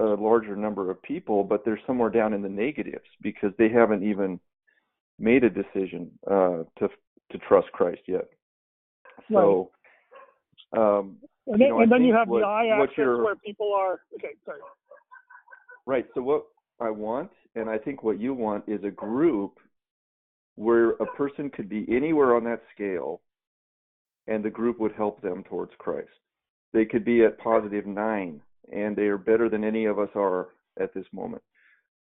[SPEAKER 2] a larger number of people, but they're somewhere down in the negatives because they haven't even made a decision uh, to to trust Christ yet. So, right. um,
[SPEAKER 1] and then you, know, and then you have what, the I axis where people are okay. Sorry.
[SPEAKER 2] Right. So what I want, and I think what you want, is a group where a person could be anywhere on that scale, and the group would help them towards Christ. They could be at positive nine, and they are better than any of us are at this moment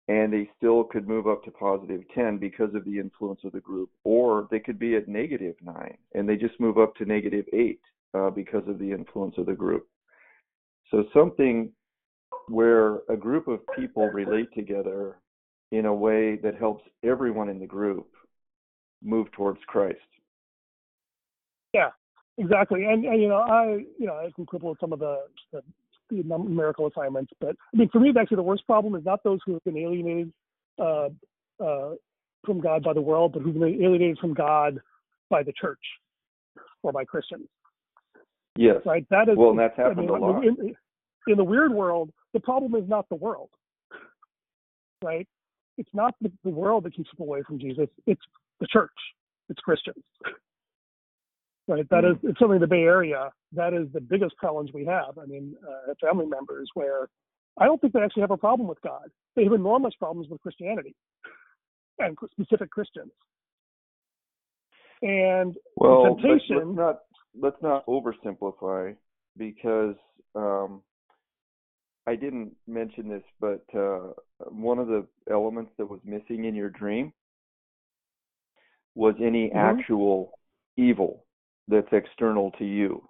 [SPEAKER 2] and they still could move up to positive 10 because of the influence of the group, or they could be at negative 9 and they just move up to negative 8 uh, because of the influence of the group. So, something where a group of people relate together in a way that helps everyone in the group move towards Christ.
[SPEAKER 1] Yeah, exactly. And, and you know, I you know I can quibble with some of the, the the numerical assignments. But I mean, for me, actually the worst problem is not those who have been alienated uh, uh, from God by the world, but who've been alienated from God by the church or by Christians.
[SPEAKER 2] Yes.
[SPEAKER 1] Right. That is.
[SPEAKER 2] Well, and that's happened I mean, a lot.
[SPEAKER 1] In, in the weird world, the problem is not the world. Right. It's not the, the world that keeps people away from Jesus. It's the church. It's Christians right? That is, it's certainly the Bay Area. That is the biggest challenge we have. I mean, uh, family members where I don't think they actually have a problem with God. They have enormous problems with Christianity and specific Christians. And
[SPEAKER 2] well,
[SPEAKER 1] temptation.
[SPEAKER 2] Let's not let's not oversimplify because um, I didn't mention this, but uh, one of the elements that was missing in your dream was any mm-hmm. actual evil that's external to you.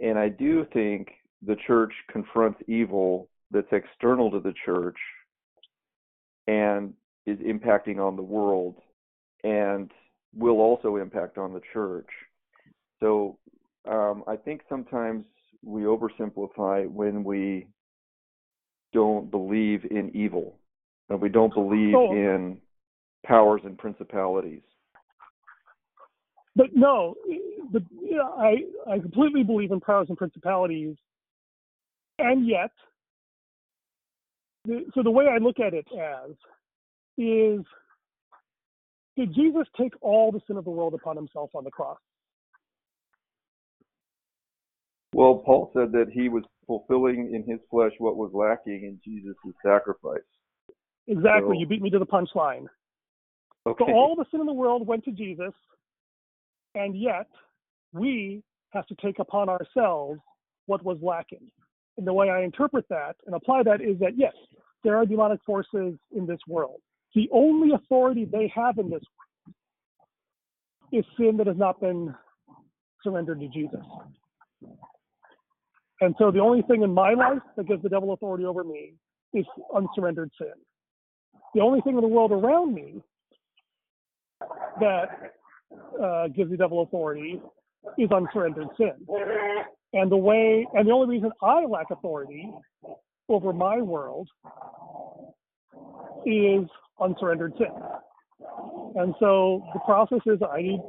[SPEAKER 2] And I do think the church confronts evil that's external to the church and is impacting on the world and will also impact on the church. So um, I think sometimes we oversimplify when we don't believe in evil and we don't believe in powers and principalities.
[SPEAKER 1] But no, but you know, I I completely believe in powers and principalities, and yet, the, so the way I look at it as is, did Jesus take all the sin of the world upon himself on the cross?
[SPEAKER 2] Well, Paul said that he was fulfilling in his flesh what was lacking in Jesus' sacrifice.
[SPEAKER 1] Exactly. So, you beat me to the punchline.
[SPEAKER 2] Okay.
[SPEAKER 1] So all the sin in the world went to Jesus, and yet we have to take upon ourselves what was lacking. And the way I interpret that and apply that is that yes, there are demonic forces in this world. The only authority they have in this world is sin that has not been surrendered to Jesus. And so the only thing in my life that gives the devil authority over me is unsurrendered sin. The only thing in the world around me that uh, gives the devil authority is unsurrendered sin. And the way, and the only reason I lack authority over my world is unsurrendered sin. And so the process is I need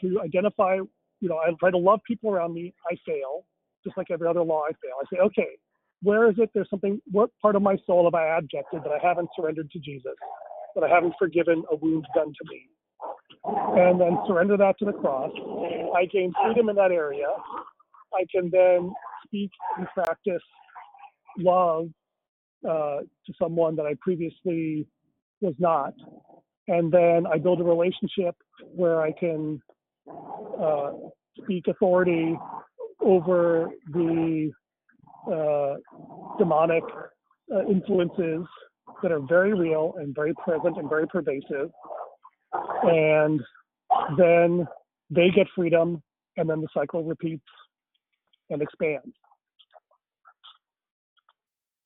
[SPEAKER 1] to identify, you know, I try to love people around me. I fail, just like every other law I fail. I say, okay, where is it? There's something, what part of my soul have I abjected that I haven't surrendered to Jesus, that I haven't forgiven a wound done to me? And then surrender that to the cross. I gain freedom in that area. I can then speak and practice love uh, to someone that I previously was not. And then I build a relationship where I can uh, speak authority over the uh, demonic uh, influences that are very real and very present and very pervasive and then they get freedom, and then the cycle repeats and expands.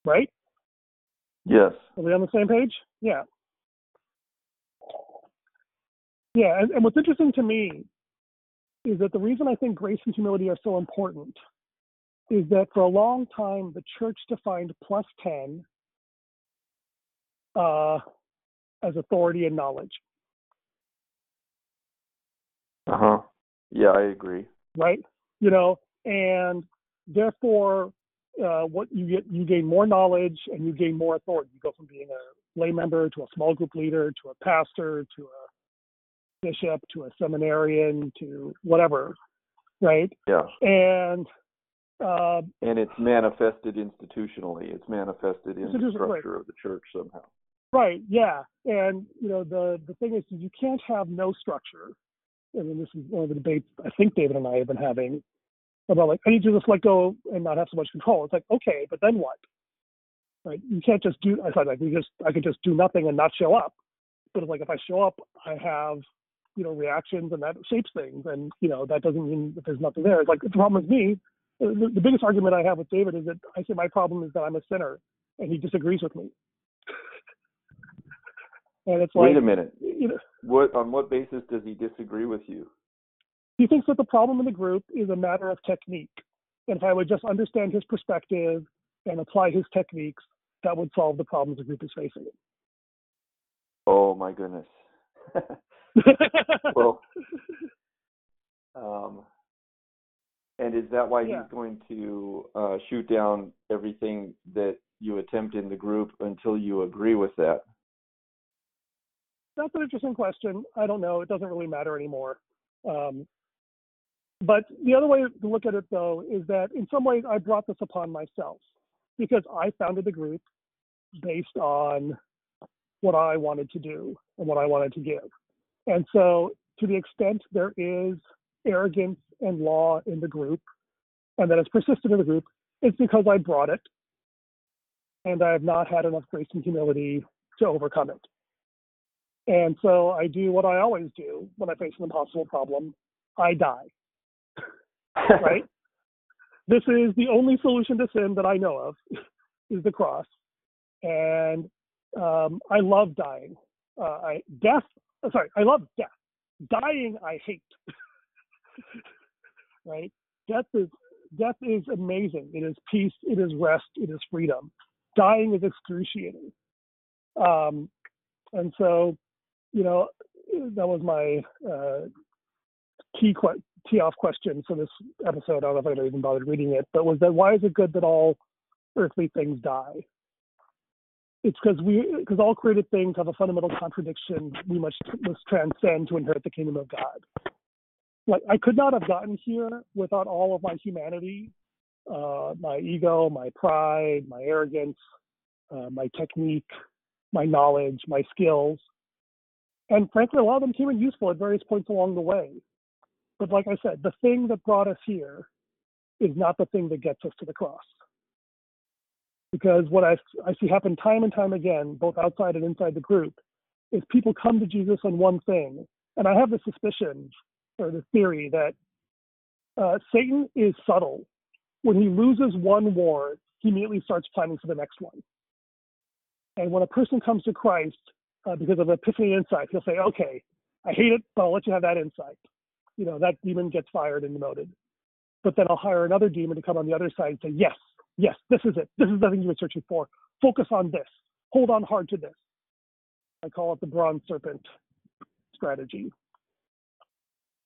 [SPEAKER 1] Right?
[SPEAKER 2] Yes.
[SPEAKER 1] Are we on the same page? Yeah. Yeah, and, and what's interesting to me is that the reason I think grace and humility are so important is that for a long time the church defined plus 10 uh, as authority and knowledge.
[SPEAKER 2] Uh huh. Yeah, I agree.
[SPEAKER 1] Right? You know, and therefore, uh, what you get, you gain more knowledge and you gain more authority. You go from being a lay member to a small group leader to a pastor to a bishop to a seminarian to whatever, right?
[SPEAKER 2] Yeah.
[SPEAKER 1] And uh,
[SPEAKER 2] and it's manifested institutionally. It's manifested in the structure
[SPEAKER 1] right.
[SPEAKER 2] of the church somehow.
[SPEAKER 1] Right. Yeah. And you know the the thing is, you can't have no structure. I mean, this is one of the debates I think David and I have been having about like I need to just let go and not have so much control. It's like okay, but then what? Right? You can't just do. I thought like we just I could just do nothing and not show up. But it's like if I show up, I have you know reactions and that shapes things, and you know that doesn't mean that there's nothing there. It's like the problem is me. The, the biggest argument I have with David is that I say my problem is that I'm a sinner, and he disagrees with me. And it's like
[SPEAKER 2] wait a minute.
[SPEAKER 1] You know,
[SPEAKER 2] what on what basis does he disagree with you?
[SPEAKER 1] He thinks that the problem in the group is a matter of technique. And if I would just understand his perspective and apply his techniques, that would solve the problems the group is facing.
[SPEAKER 2] Oh my goodness. [LAUGHS] well, um, and is that why
[SPEAKER 1] yeah.
[SPEAKER 2] he's going to uh, shoot down everything that you attempt in the group until you agree with that?
[SPEAKER 1] That's an interesting question. I don't know. It doesn't really matter anymore. Um, but the other way to look at it, though, is that in some ways I brought this upon myself because I founded the group based on what I wanted to do and what I wanted to give. And so, to the extent there is arrogance and law in the group, and that persistent in the group, it's because I brought it, and I have not had enough grace and humility to overcome it. And so I do what I always do when I face an impossible problem I die [LAUGHS] right? this is the only solution to sin that I know of [LAUGHS] is the cross. And um, I love dying. Uh, I death. Uh, sorry, I love death. Dying, I hate. [LAUGHS] right? Death is death is amazing. It is peace. It is rest. It is freedom. Dying is excruciating. Um, and so, you know, that was my uh, key que- tee off question for this episode. I don't know if I even bothered reading it, but was that why is it good that all earthly things die? It's because we because all created things have a fundamental contradiction we must must transcend to inherit the kingdom of God. Like I could not have gotten here without all of my humanity, uh, my ego, my pride, my arrogance, uh, my technique, my knowledge, my skills, and frankly, a lot of them came in useful at various points along the way. But like I said, the thing that brought us here is not the thing that gets us to the cross. Because what I, I see happen time and time again, both outside and inside the group, is people come to Jesus on one thing. And I have the suspicion or the theory that uh, Satan is subtle. When he loses one war, he immediately starts planning for the next one. And when a person comes to Christ uh, because of epiphany insight, he'll say, okay, I hate it, but I'll let you have that insight you know, that demon gets fired and demoted. But then I'll hire another demon to come on the other side and say, yes, yes, this is it. This is the thing you were searching for. Focus on this. Hold on hard to this. I call it the bronze serpent strategy.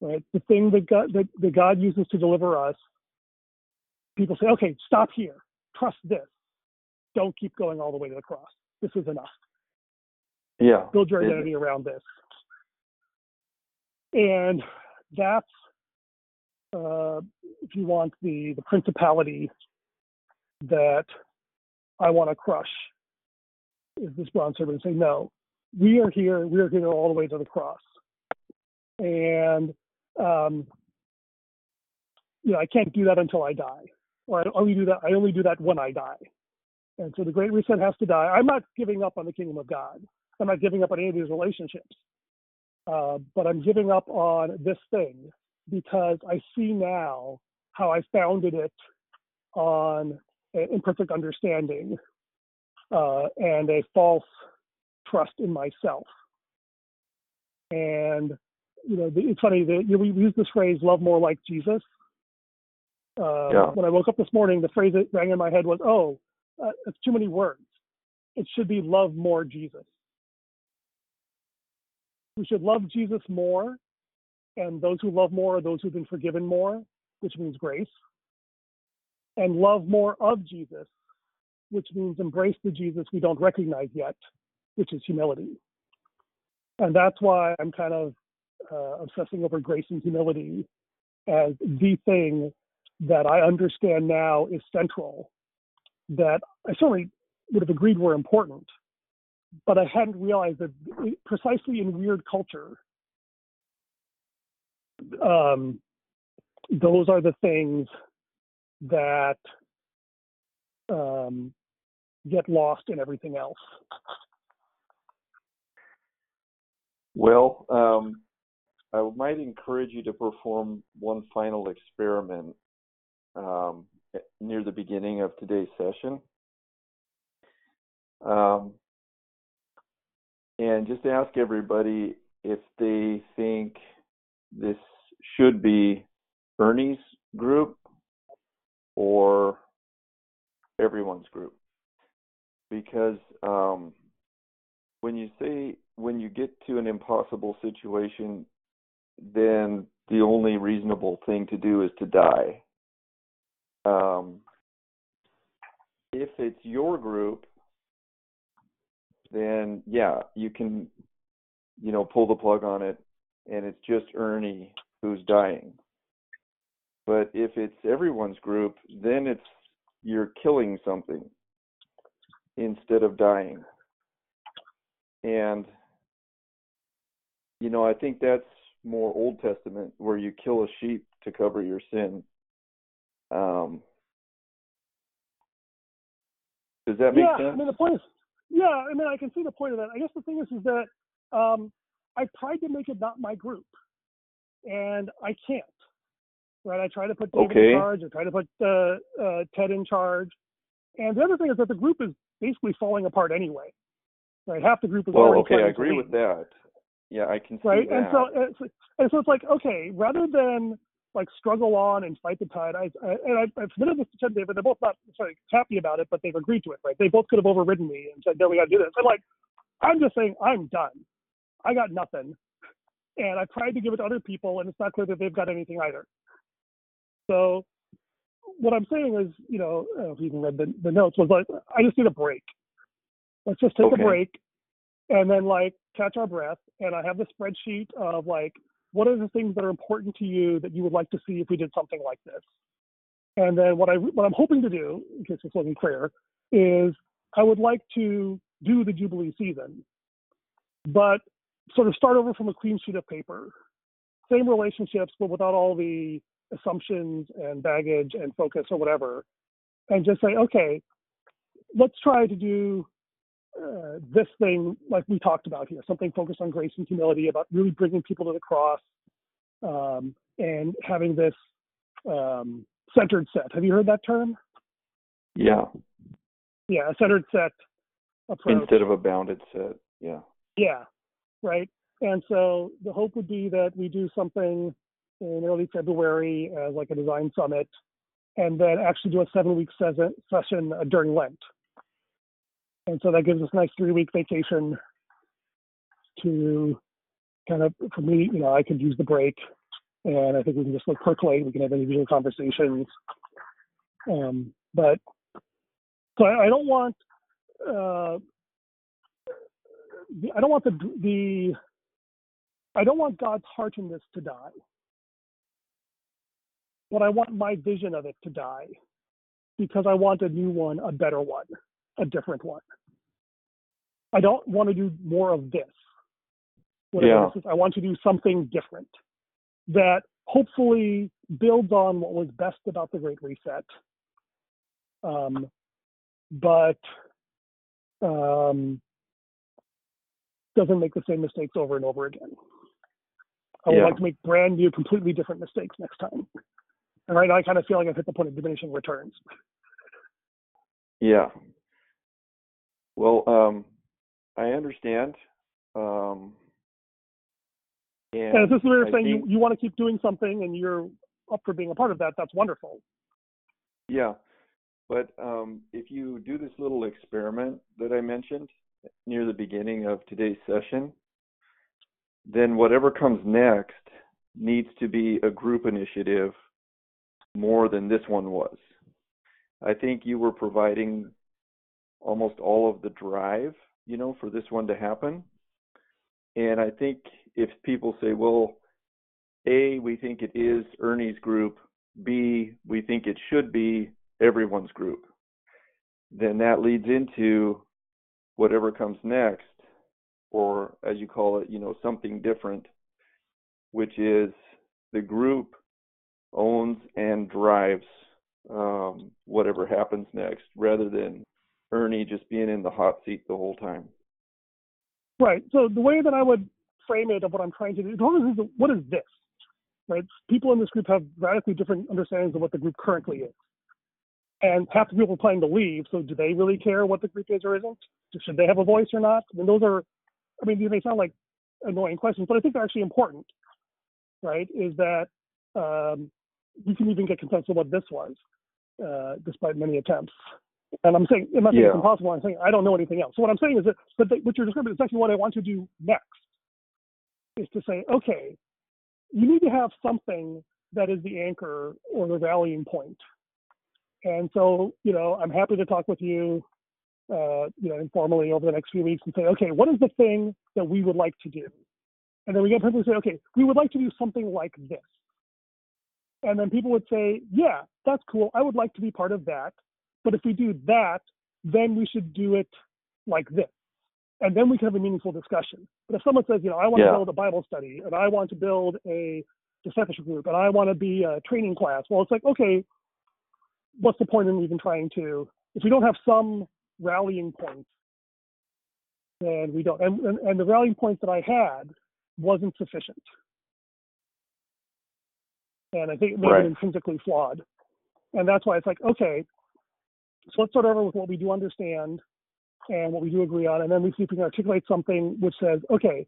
[SPEAKER 1] Right? The thing that God, that, that God uses to deliver us, people say, okay, stop here. Trust this. Don't keep going all the way to the cross. This is enough.
[SPEAKER 2] Yeah.
[SPEAKER 1] Build your identity around this. And that's uh, if you want the the principality that I want to crush is this bronze serpent and say no we are here we are here all the way to the cross. And um, you know I can't do that until I die. Or I only do that I only do that when I die. And so the great reset has to die. I'm not giving up on the kingdom of God I'm not giving up on any of these relationships uh, but I'm giving up on this thing because I see now how I founded it on an imperfect understanding uh, and a false trust in myself. And you know, the, it's funny that you know, we use this phrase "love more like Jesus." Uh,
[SPEAKER 2] Yeah.
[SPEAKER 1] When I woke up this morning, the phrase that rang in my head was, "Oh, uh, it's too many words. It should be love more Jesus." We should love Jesus more, and those who love more are those who've been forgiven more, which means grace, and love more of Jesus, which means embrace the Jesus we don't recognize yet, which is humility. And that's why I'm kind of uh, obsessing over grace and humility as the thing that I understand now is central, that I certainly would have agreed were important, but I hadn't realized that precisely in weird culture, um, those are the things that um, get lost in everything else.
[SPEAKER 2] Well, um, I might encourage you to perform one final experiment um, near the beginning of today's session. Um, and just ask everybody if they think this should be Ernie's group or everyone's group. Because um, when you say, when you get to an impossible situation, then the only reasonable thing to do is to die. Um, if it's your group, then yeah, you can, you know, pull the plug on it, and it's just Ernie who's dying. But if it's everyone's group, then it's you're killing something instead of dying. And you know, I think that's more Old Testament where you kill a sheep to cover your sin. Um, does that make
[SPEAKER 1] yeah,
[SPEAKER 2] sense?
[SPEAKER 1] I mean the point is, yeah, I mean I can see the point of that. I guess the thing is, is that um, I tried to make it not my group, and I can't. Right? I try to put David
[SPEAKER 2] Okay.
[SPEAKER 1] in charge. I try to put uh, uh, Ted in charge, and the other thing is that the group is basically falling apart anyway. Right? Half the group is
[SPEAKER 2] well, okay, I agree with that. Yeah, I can see
[SPEAKER 1] right?
[SPEAKER 2] that.
[SPEAKER 1] So, and so, and so it's like, okay, rather than like struggle on and fight the tide, I, I and I, I've submitted this to Ted and David. They're both not sorry happy about it, but they've agreed to it, right? They both could have overridden me and said, no, we got to do this. I'm like, I'm just saying, I'm done. I got nothing, and I've tried to give it to other people, and it's not clear that they've got anything either. So, what I'm saying is, you know, I don't know if you even read the, the notes, was like, I just need a break. Let's just take
[SPEAKER 2] Okay.
[SPEAKER 1] a break and then like catch our breath. And I have the spreadsheet of like, what are the things that are important to you that you would like to see if we did something like this? And then what I what I'm hoping to do, in case this wasn't clear, is I would like to do the Jubilee season, but sort of start over from a clean sheet of paper. Same relationships, but without all the assumptions and baggage and focus or whatever. And just say, okay, let's try to do uh, this thing like we talked about here, something focused on grace and humility, about really bringing people to the cross um, and having this um, centered set. Have you heard that term?
[SPEAKER 2] yeah,
[SPEAKER 1] Yeah, a centered set approach.
[SPEAKER 2] instead of a bounded set. Yeah.
[SPEAKER 1] Yeah, right. And so the hope would be that we do something in early February as like a design summit, and then actually do a seven-week session uh, during Lent. And so that gives us a nice three-week vacation to kind of, for me, you know, I could use the break, and I think we can just like percolate. We can have individual conversations. Um, but so I, I don't want. Uh, the- I don't want the the I don't want God's heart in this to die. But I want my vision of it to die because I want a new one, a better one, a different one. I don't want to do more of this. Whatever
[SPEAKER 2] Yeah.
[SPEAKER 1] this is. I want to do something different that hopefully builds on what was best about the Great Reset. Um, but um, doesn't make the same mistakes over and over again. I would
[SPEAKER 2] Yeah.
[SPEAKER 1] like to make brand new, completely different mistakes next time. And right now, I kind of feel like I've hit the point of diminishing returns.
[SPEAKER 2] Yeah. Well, um, I understand. Um,
[SPEAKER 1] And,
[SPEAKER 2] And
[SPEAKER 1] if this is where you're
[SPEAKER 2] I
[SPEAKER 1] saying you, you want to keep doing something and you're up for being a part of that, that's wonderful.
[SPEAKER 2] Yeah, but um, if you do this little experiment that I mentioned near the beginning of today's session, then whatever comes next needs to be a group initiative more than this one was. I think you were providing almost all of the drive, you know, for this one to happen. And I think if people say, well, A, we think it is Ernie's group, B, we think it should be everyone's group, then that leads into whatever comes next, or as you call it, you know, something different, which is the group owns and drives um, whatever happens next, rather than Ernie just being in the hot seat the whole time.
[SPEAKER 1] Right. So the way that I would frame it of what I'm trying to do, is, what is this? Right. People in this group have radically different understandings of what the group currently is. And half the people are planning to leave. So do they really care what the group is or isn't? Should they have a voice or not? I mean, those are, I mean, they sound like annoying questions, but I think they're actually important. Right. Is that um, we can even get consensus what this was, uh, despite many attempts. And I'm saying, I'm not saying
[SPEAKER 2] Yeah.
[SPEAKER 1] it's impossible. I'm saying I don't know anything else. So what I'm saying is that, but the, what you're describing is actually what I want to do next, is to say, okay, you need to have something that is the anchor or the rallying point. And so, you know, I'm happy to talk with you, uh, you know, informally over the next few weeks and say, okay, what is the thing that we would like to do? And then we get people to say, okay, we would like to do something like this. And then people would say, yeah, that's cool. I would like to be part of that. But if we do that, then we should do it like this. And then we can have a meaningful discussion. But if someone says, you know, I want
[SPEAKER 2] Yeah.
[SPEAKER 1] to build a Bible study and I want to build a discipleship group and I want to be a training class, well, it's like, okay, what's the point in even trying to, if we don't have some rallying point, then we don't. And, and, and the rallying point that I had wasn't sufficient. And I think it made
[SPEAKER 2] Right.
[SPEAKER 1] it intrinsically flawed. And that's why it's like, okay, so let's start over with what we do understand and what we do agree on, and then we see if we can articulate something which says, okay,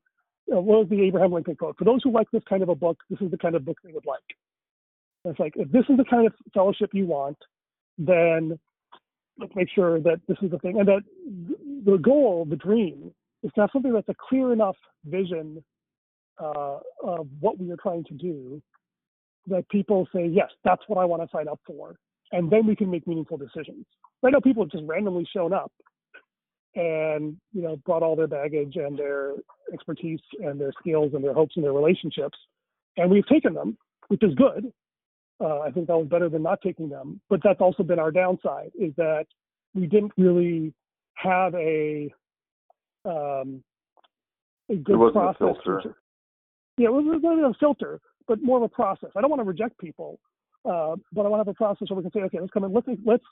[SPEAKER 1] know, what is the Abraham Lincoln quote? For those who like this kind of a book, this is the kind of book they would like. And it's like, if this is the kind of fellowship you want, then let's make sure that this is the thing. And that the goal, the dream, is to have something that's a clear enough vision uh, of what we are trying to do that people say, yes, that's what I want to sign up for. And then we can make meaningful decisions. Right now, people have just randomly shown up and you know brought all their baggage and their expertise and their skills and their hopes and their relationships, and we've taken them, which is good. Uh, I think that was better than not taking them, but that's also been our downside is that we didn't really have a um, a good
[SPEAKER 2] wasn't a filter.
[SPEAKER 1] to- yeah, it was it wasn't a filter, but more of a process. I don't want to reject people, uh, but I want to have a process where we can say, okay, let's come in, let's let's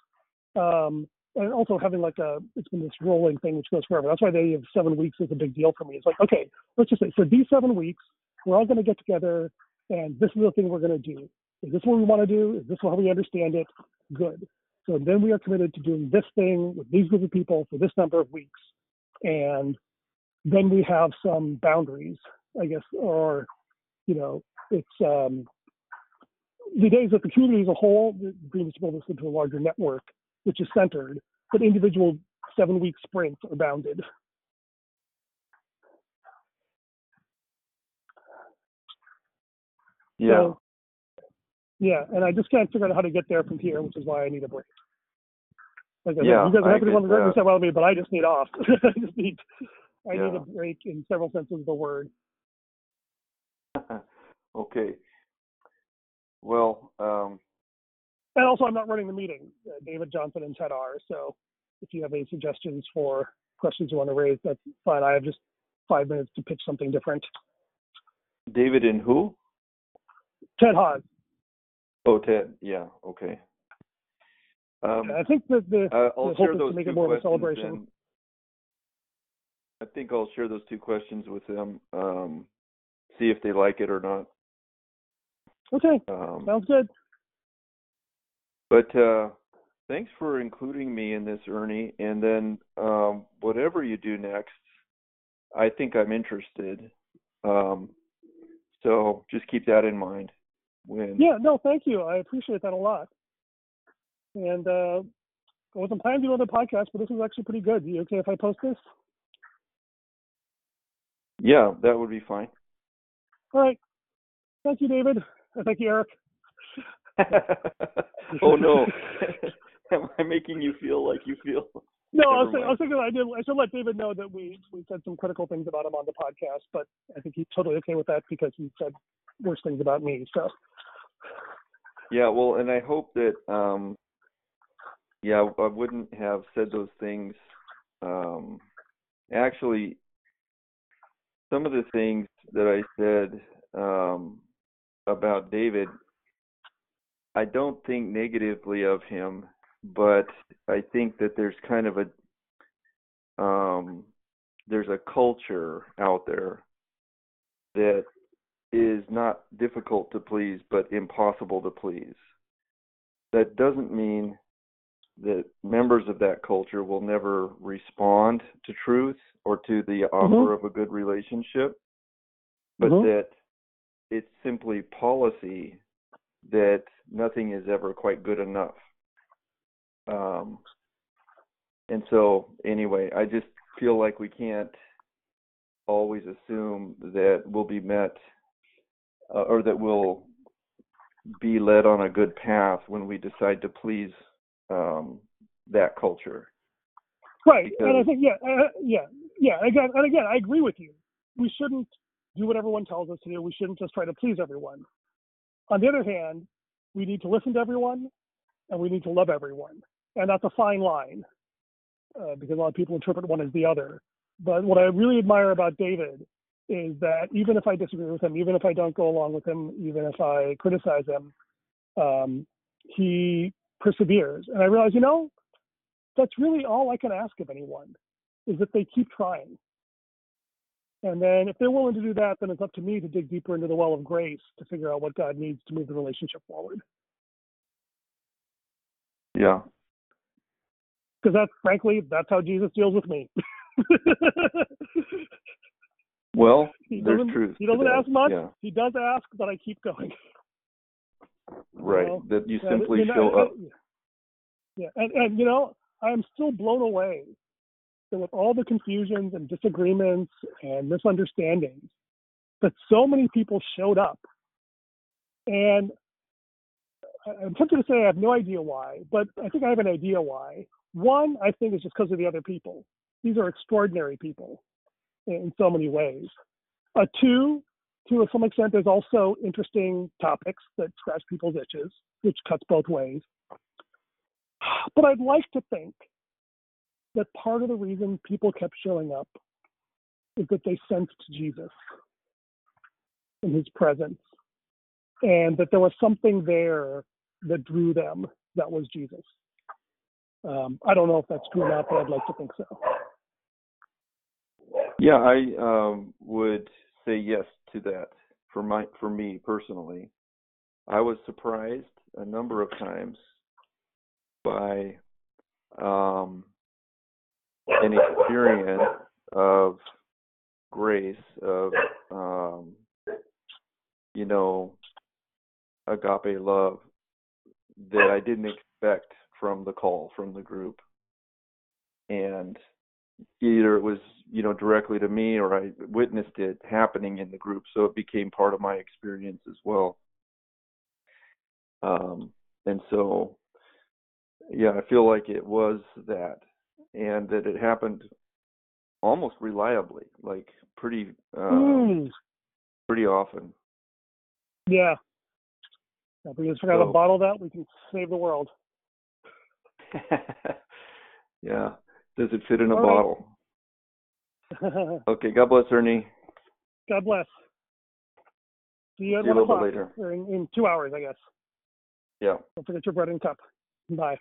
[SPEAKER 1] um, and also having like a it's been this rolling thing which goes forever. That's why they have seven weeks is a big deal for me. It's like, okay, let's just say for these seven weeks, we're all going to get together, and this is the thing we're going to do. Is this what we want to do? Is this how we understand it? Good. So then we are committed to doing this thing with these group of people for this number of weeks, and then we have some boundaries, I guess, or you know, it's um, the days that the community as a whole, the dream is to build this into a larger network, which is centered, but individual seven week sprints are bounded.
[SPEAKER 2] Yeah.
[SPEAKER 1] So, yeah, and I just can't figure out how to get there from here, which is why I need a break. Like I said,
[SPEAKER 2] Yeah,
[SPEAKER 1] you guys are happy to want to
[SPEAKER 2] that.
[SPEAKER 1] reconcile with me, but I just need off. [LAUGHS] I just need, I need a break in several senses of the word. [LAUGHS]
[SPEAKER 2] okay. Well, um,
[SPEAKER 1] And also, I'm not running the meeting. Uh, David Johnson and Ted are. So if you have any suggestions for questions you want to raise, that's fine. I have just five minutes to pitch something different.
[SPEAKER 2] David and who?
[SPEAKER 1] Ted Haas.
[SPEAKER 2] Oh, Ted. Yeah. Okay. Um,
[SPEAKER 1] I think that the,
[SPEAKER 2] uh, I'll
[SPEAKER 1] the hope
[SPEAKER 2] share
[SPEAKER 1] is
[SPEAKER 2] those
[SPEAKER 1] to make it more of a celebration.
[SPEAKER 2] I think I'll share those two questions with them. Um, see if they like it or not.
[SPEAKER 1] Okay,
[SPEAKER 2] Um,
[SPEAKER 1] sounds good.
[SPEAKER 2] But uh, thanks for including me in this, Ernie. And then um, whatever you do next, I think I'm interested. Um, So just keep that in mind when
[SPEAKER 1] Yeah, no, thank you. I appreciate that a lot. And uh, I wasn't planning to do another podcast, but this is actually pretty good. You okay if I post this?
[SPEAKER 2] Yeah, that would be fine.
[SPEAKER 1] All right. Thank you, David. Thank you, Eric. [LAUGHS]
[SPEAKER 2] oh no. [LAUGHS] Am I making you feel like you feel?
[SPEAKER 1] No, I was, saying, I was thinking I did. I should let David know that we we said some critical things about him on the podcast, but I think he's totally okay with that because he said worse things about me. So
[SPEAKER 2] Yeah, well, and I hope that um yeah, I wouldn't have said those things um actually some of the things that I said um about David I don't think negatively of him, but I think that there's kind of a um there's a culture out there that is not difficult to please but impossible to please. That doesn't mean that members of that culture will never respond to truth or to the offer of a good relationship, but
[SPEAKER 1] Mhm.
[SPEAKER 2] that it's simply policy that nothing is ever quite good enough. Um, and so, anyway, I just feel like we can't always assume that we'll be met uh, or that we'll be led on a good path when we decide to please um, that culture.
[SPEAKER 1] right, and I think yeah, uh, yeah, yeah. Again, and again, I agree with you. We shouldn't do what everyone tells us to do. We shouldn't just try to please everyone. On the other hand, we need to listen to everyone, and we need to love everyone, and that's a fine line uh, because a lot of people interpret one as the other. But what I really admire about David is that even if I disagree with him, even if I don't go along with him, even if I criticize him, um, he perseveres. And I realize, you know, that's really all I can ask of anyone is that they keep trying. And then if they're willing to do that, then it's up to me to dig deeper into the well of grace to figure out what God needs to move the relationship forward.
[SPEAKER 2] Yeah.
[SPEAKER 1] Because that's frankly, that's how Jesus deals with me. [LAUGHS]
[SPEAKER 2] Well,
[SPEAKER 1] He
[SPEAKER 2] there's
[SPEAKER 1] doesn't-
[SPEAKER 2] truth.
[SPEAKER 1] he doesn't ask much.
[SPEAKER 2] Yeah.
[SPEAKER 1] he does ask, but I keep going. [LAUGHS]
[SPEAKER 2] Right.
[SPEAKER 1] know,
[SPEAKER 2] that you simply
[SPEAKER 1] you know,
[SPEAKER 2] show
[SPEAKER 1] I-
[SPEAKER 2] up.
[SPEAKER 1] Yeah, and and you know, I am still blown away that with all the confusions and disagreements and misunderstandings, that so many people showed up. And I'm tempted to say I have no idea why, but I think I have an idea why. One, I think is just because of the other people. These are extraordinary people in, in so many ways. Uh, two, to some extent, there's also interesting topics that scratch people's itches, which cuts both ways. But I'd like to think that part of the reason people kept showing up is that they sensed Jesus in his presence and that there was something there that drew them that was Jesus. Um, I don't know if that's true or not, but I'd like to think so.
[SPEAKER 2] Yeah, I um, would say yes to that for my for me personally. I was surprised a number of times by um, an experience of grace of um, you know agape love that I didn't expect from the call from the group. And either it was you know directly to me or I witnessed it happening in the group so it became part of my experience as well. Um and so yeah I feel like it was that and that it happened almost reliably like pretty um
[SPEAKER 1] Mm,
[SPEAKER 2] pretty often
[SPEAKER 1] yeah. If we just forgot to bottle that, we can save the world. [LAUGHS]
[SPEAKER 2] yeah does it fit in a
[SPEAKER 1] All right.
[SPEAKER 2] bottle [LAUGHS] okay god bless ernie
[SPEAKER 1] God bless. See you
[SPEAKER 2] See you a little bit later.
[SPEAKER 1] in, in two hours, I guess.
[SPEAKER 2] yeah
[SPEAKER 1] Don't forget your bread and cup. Bye.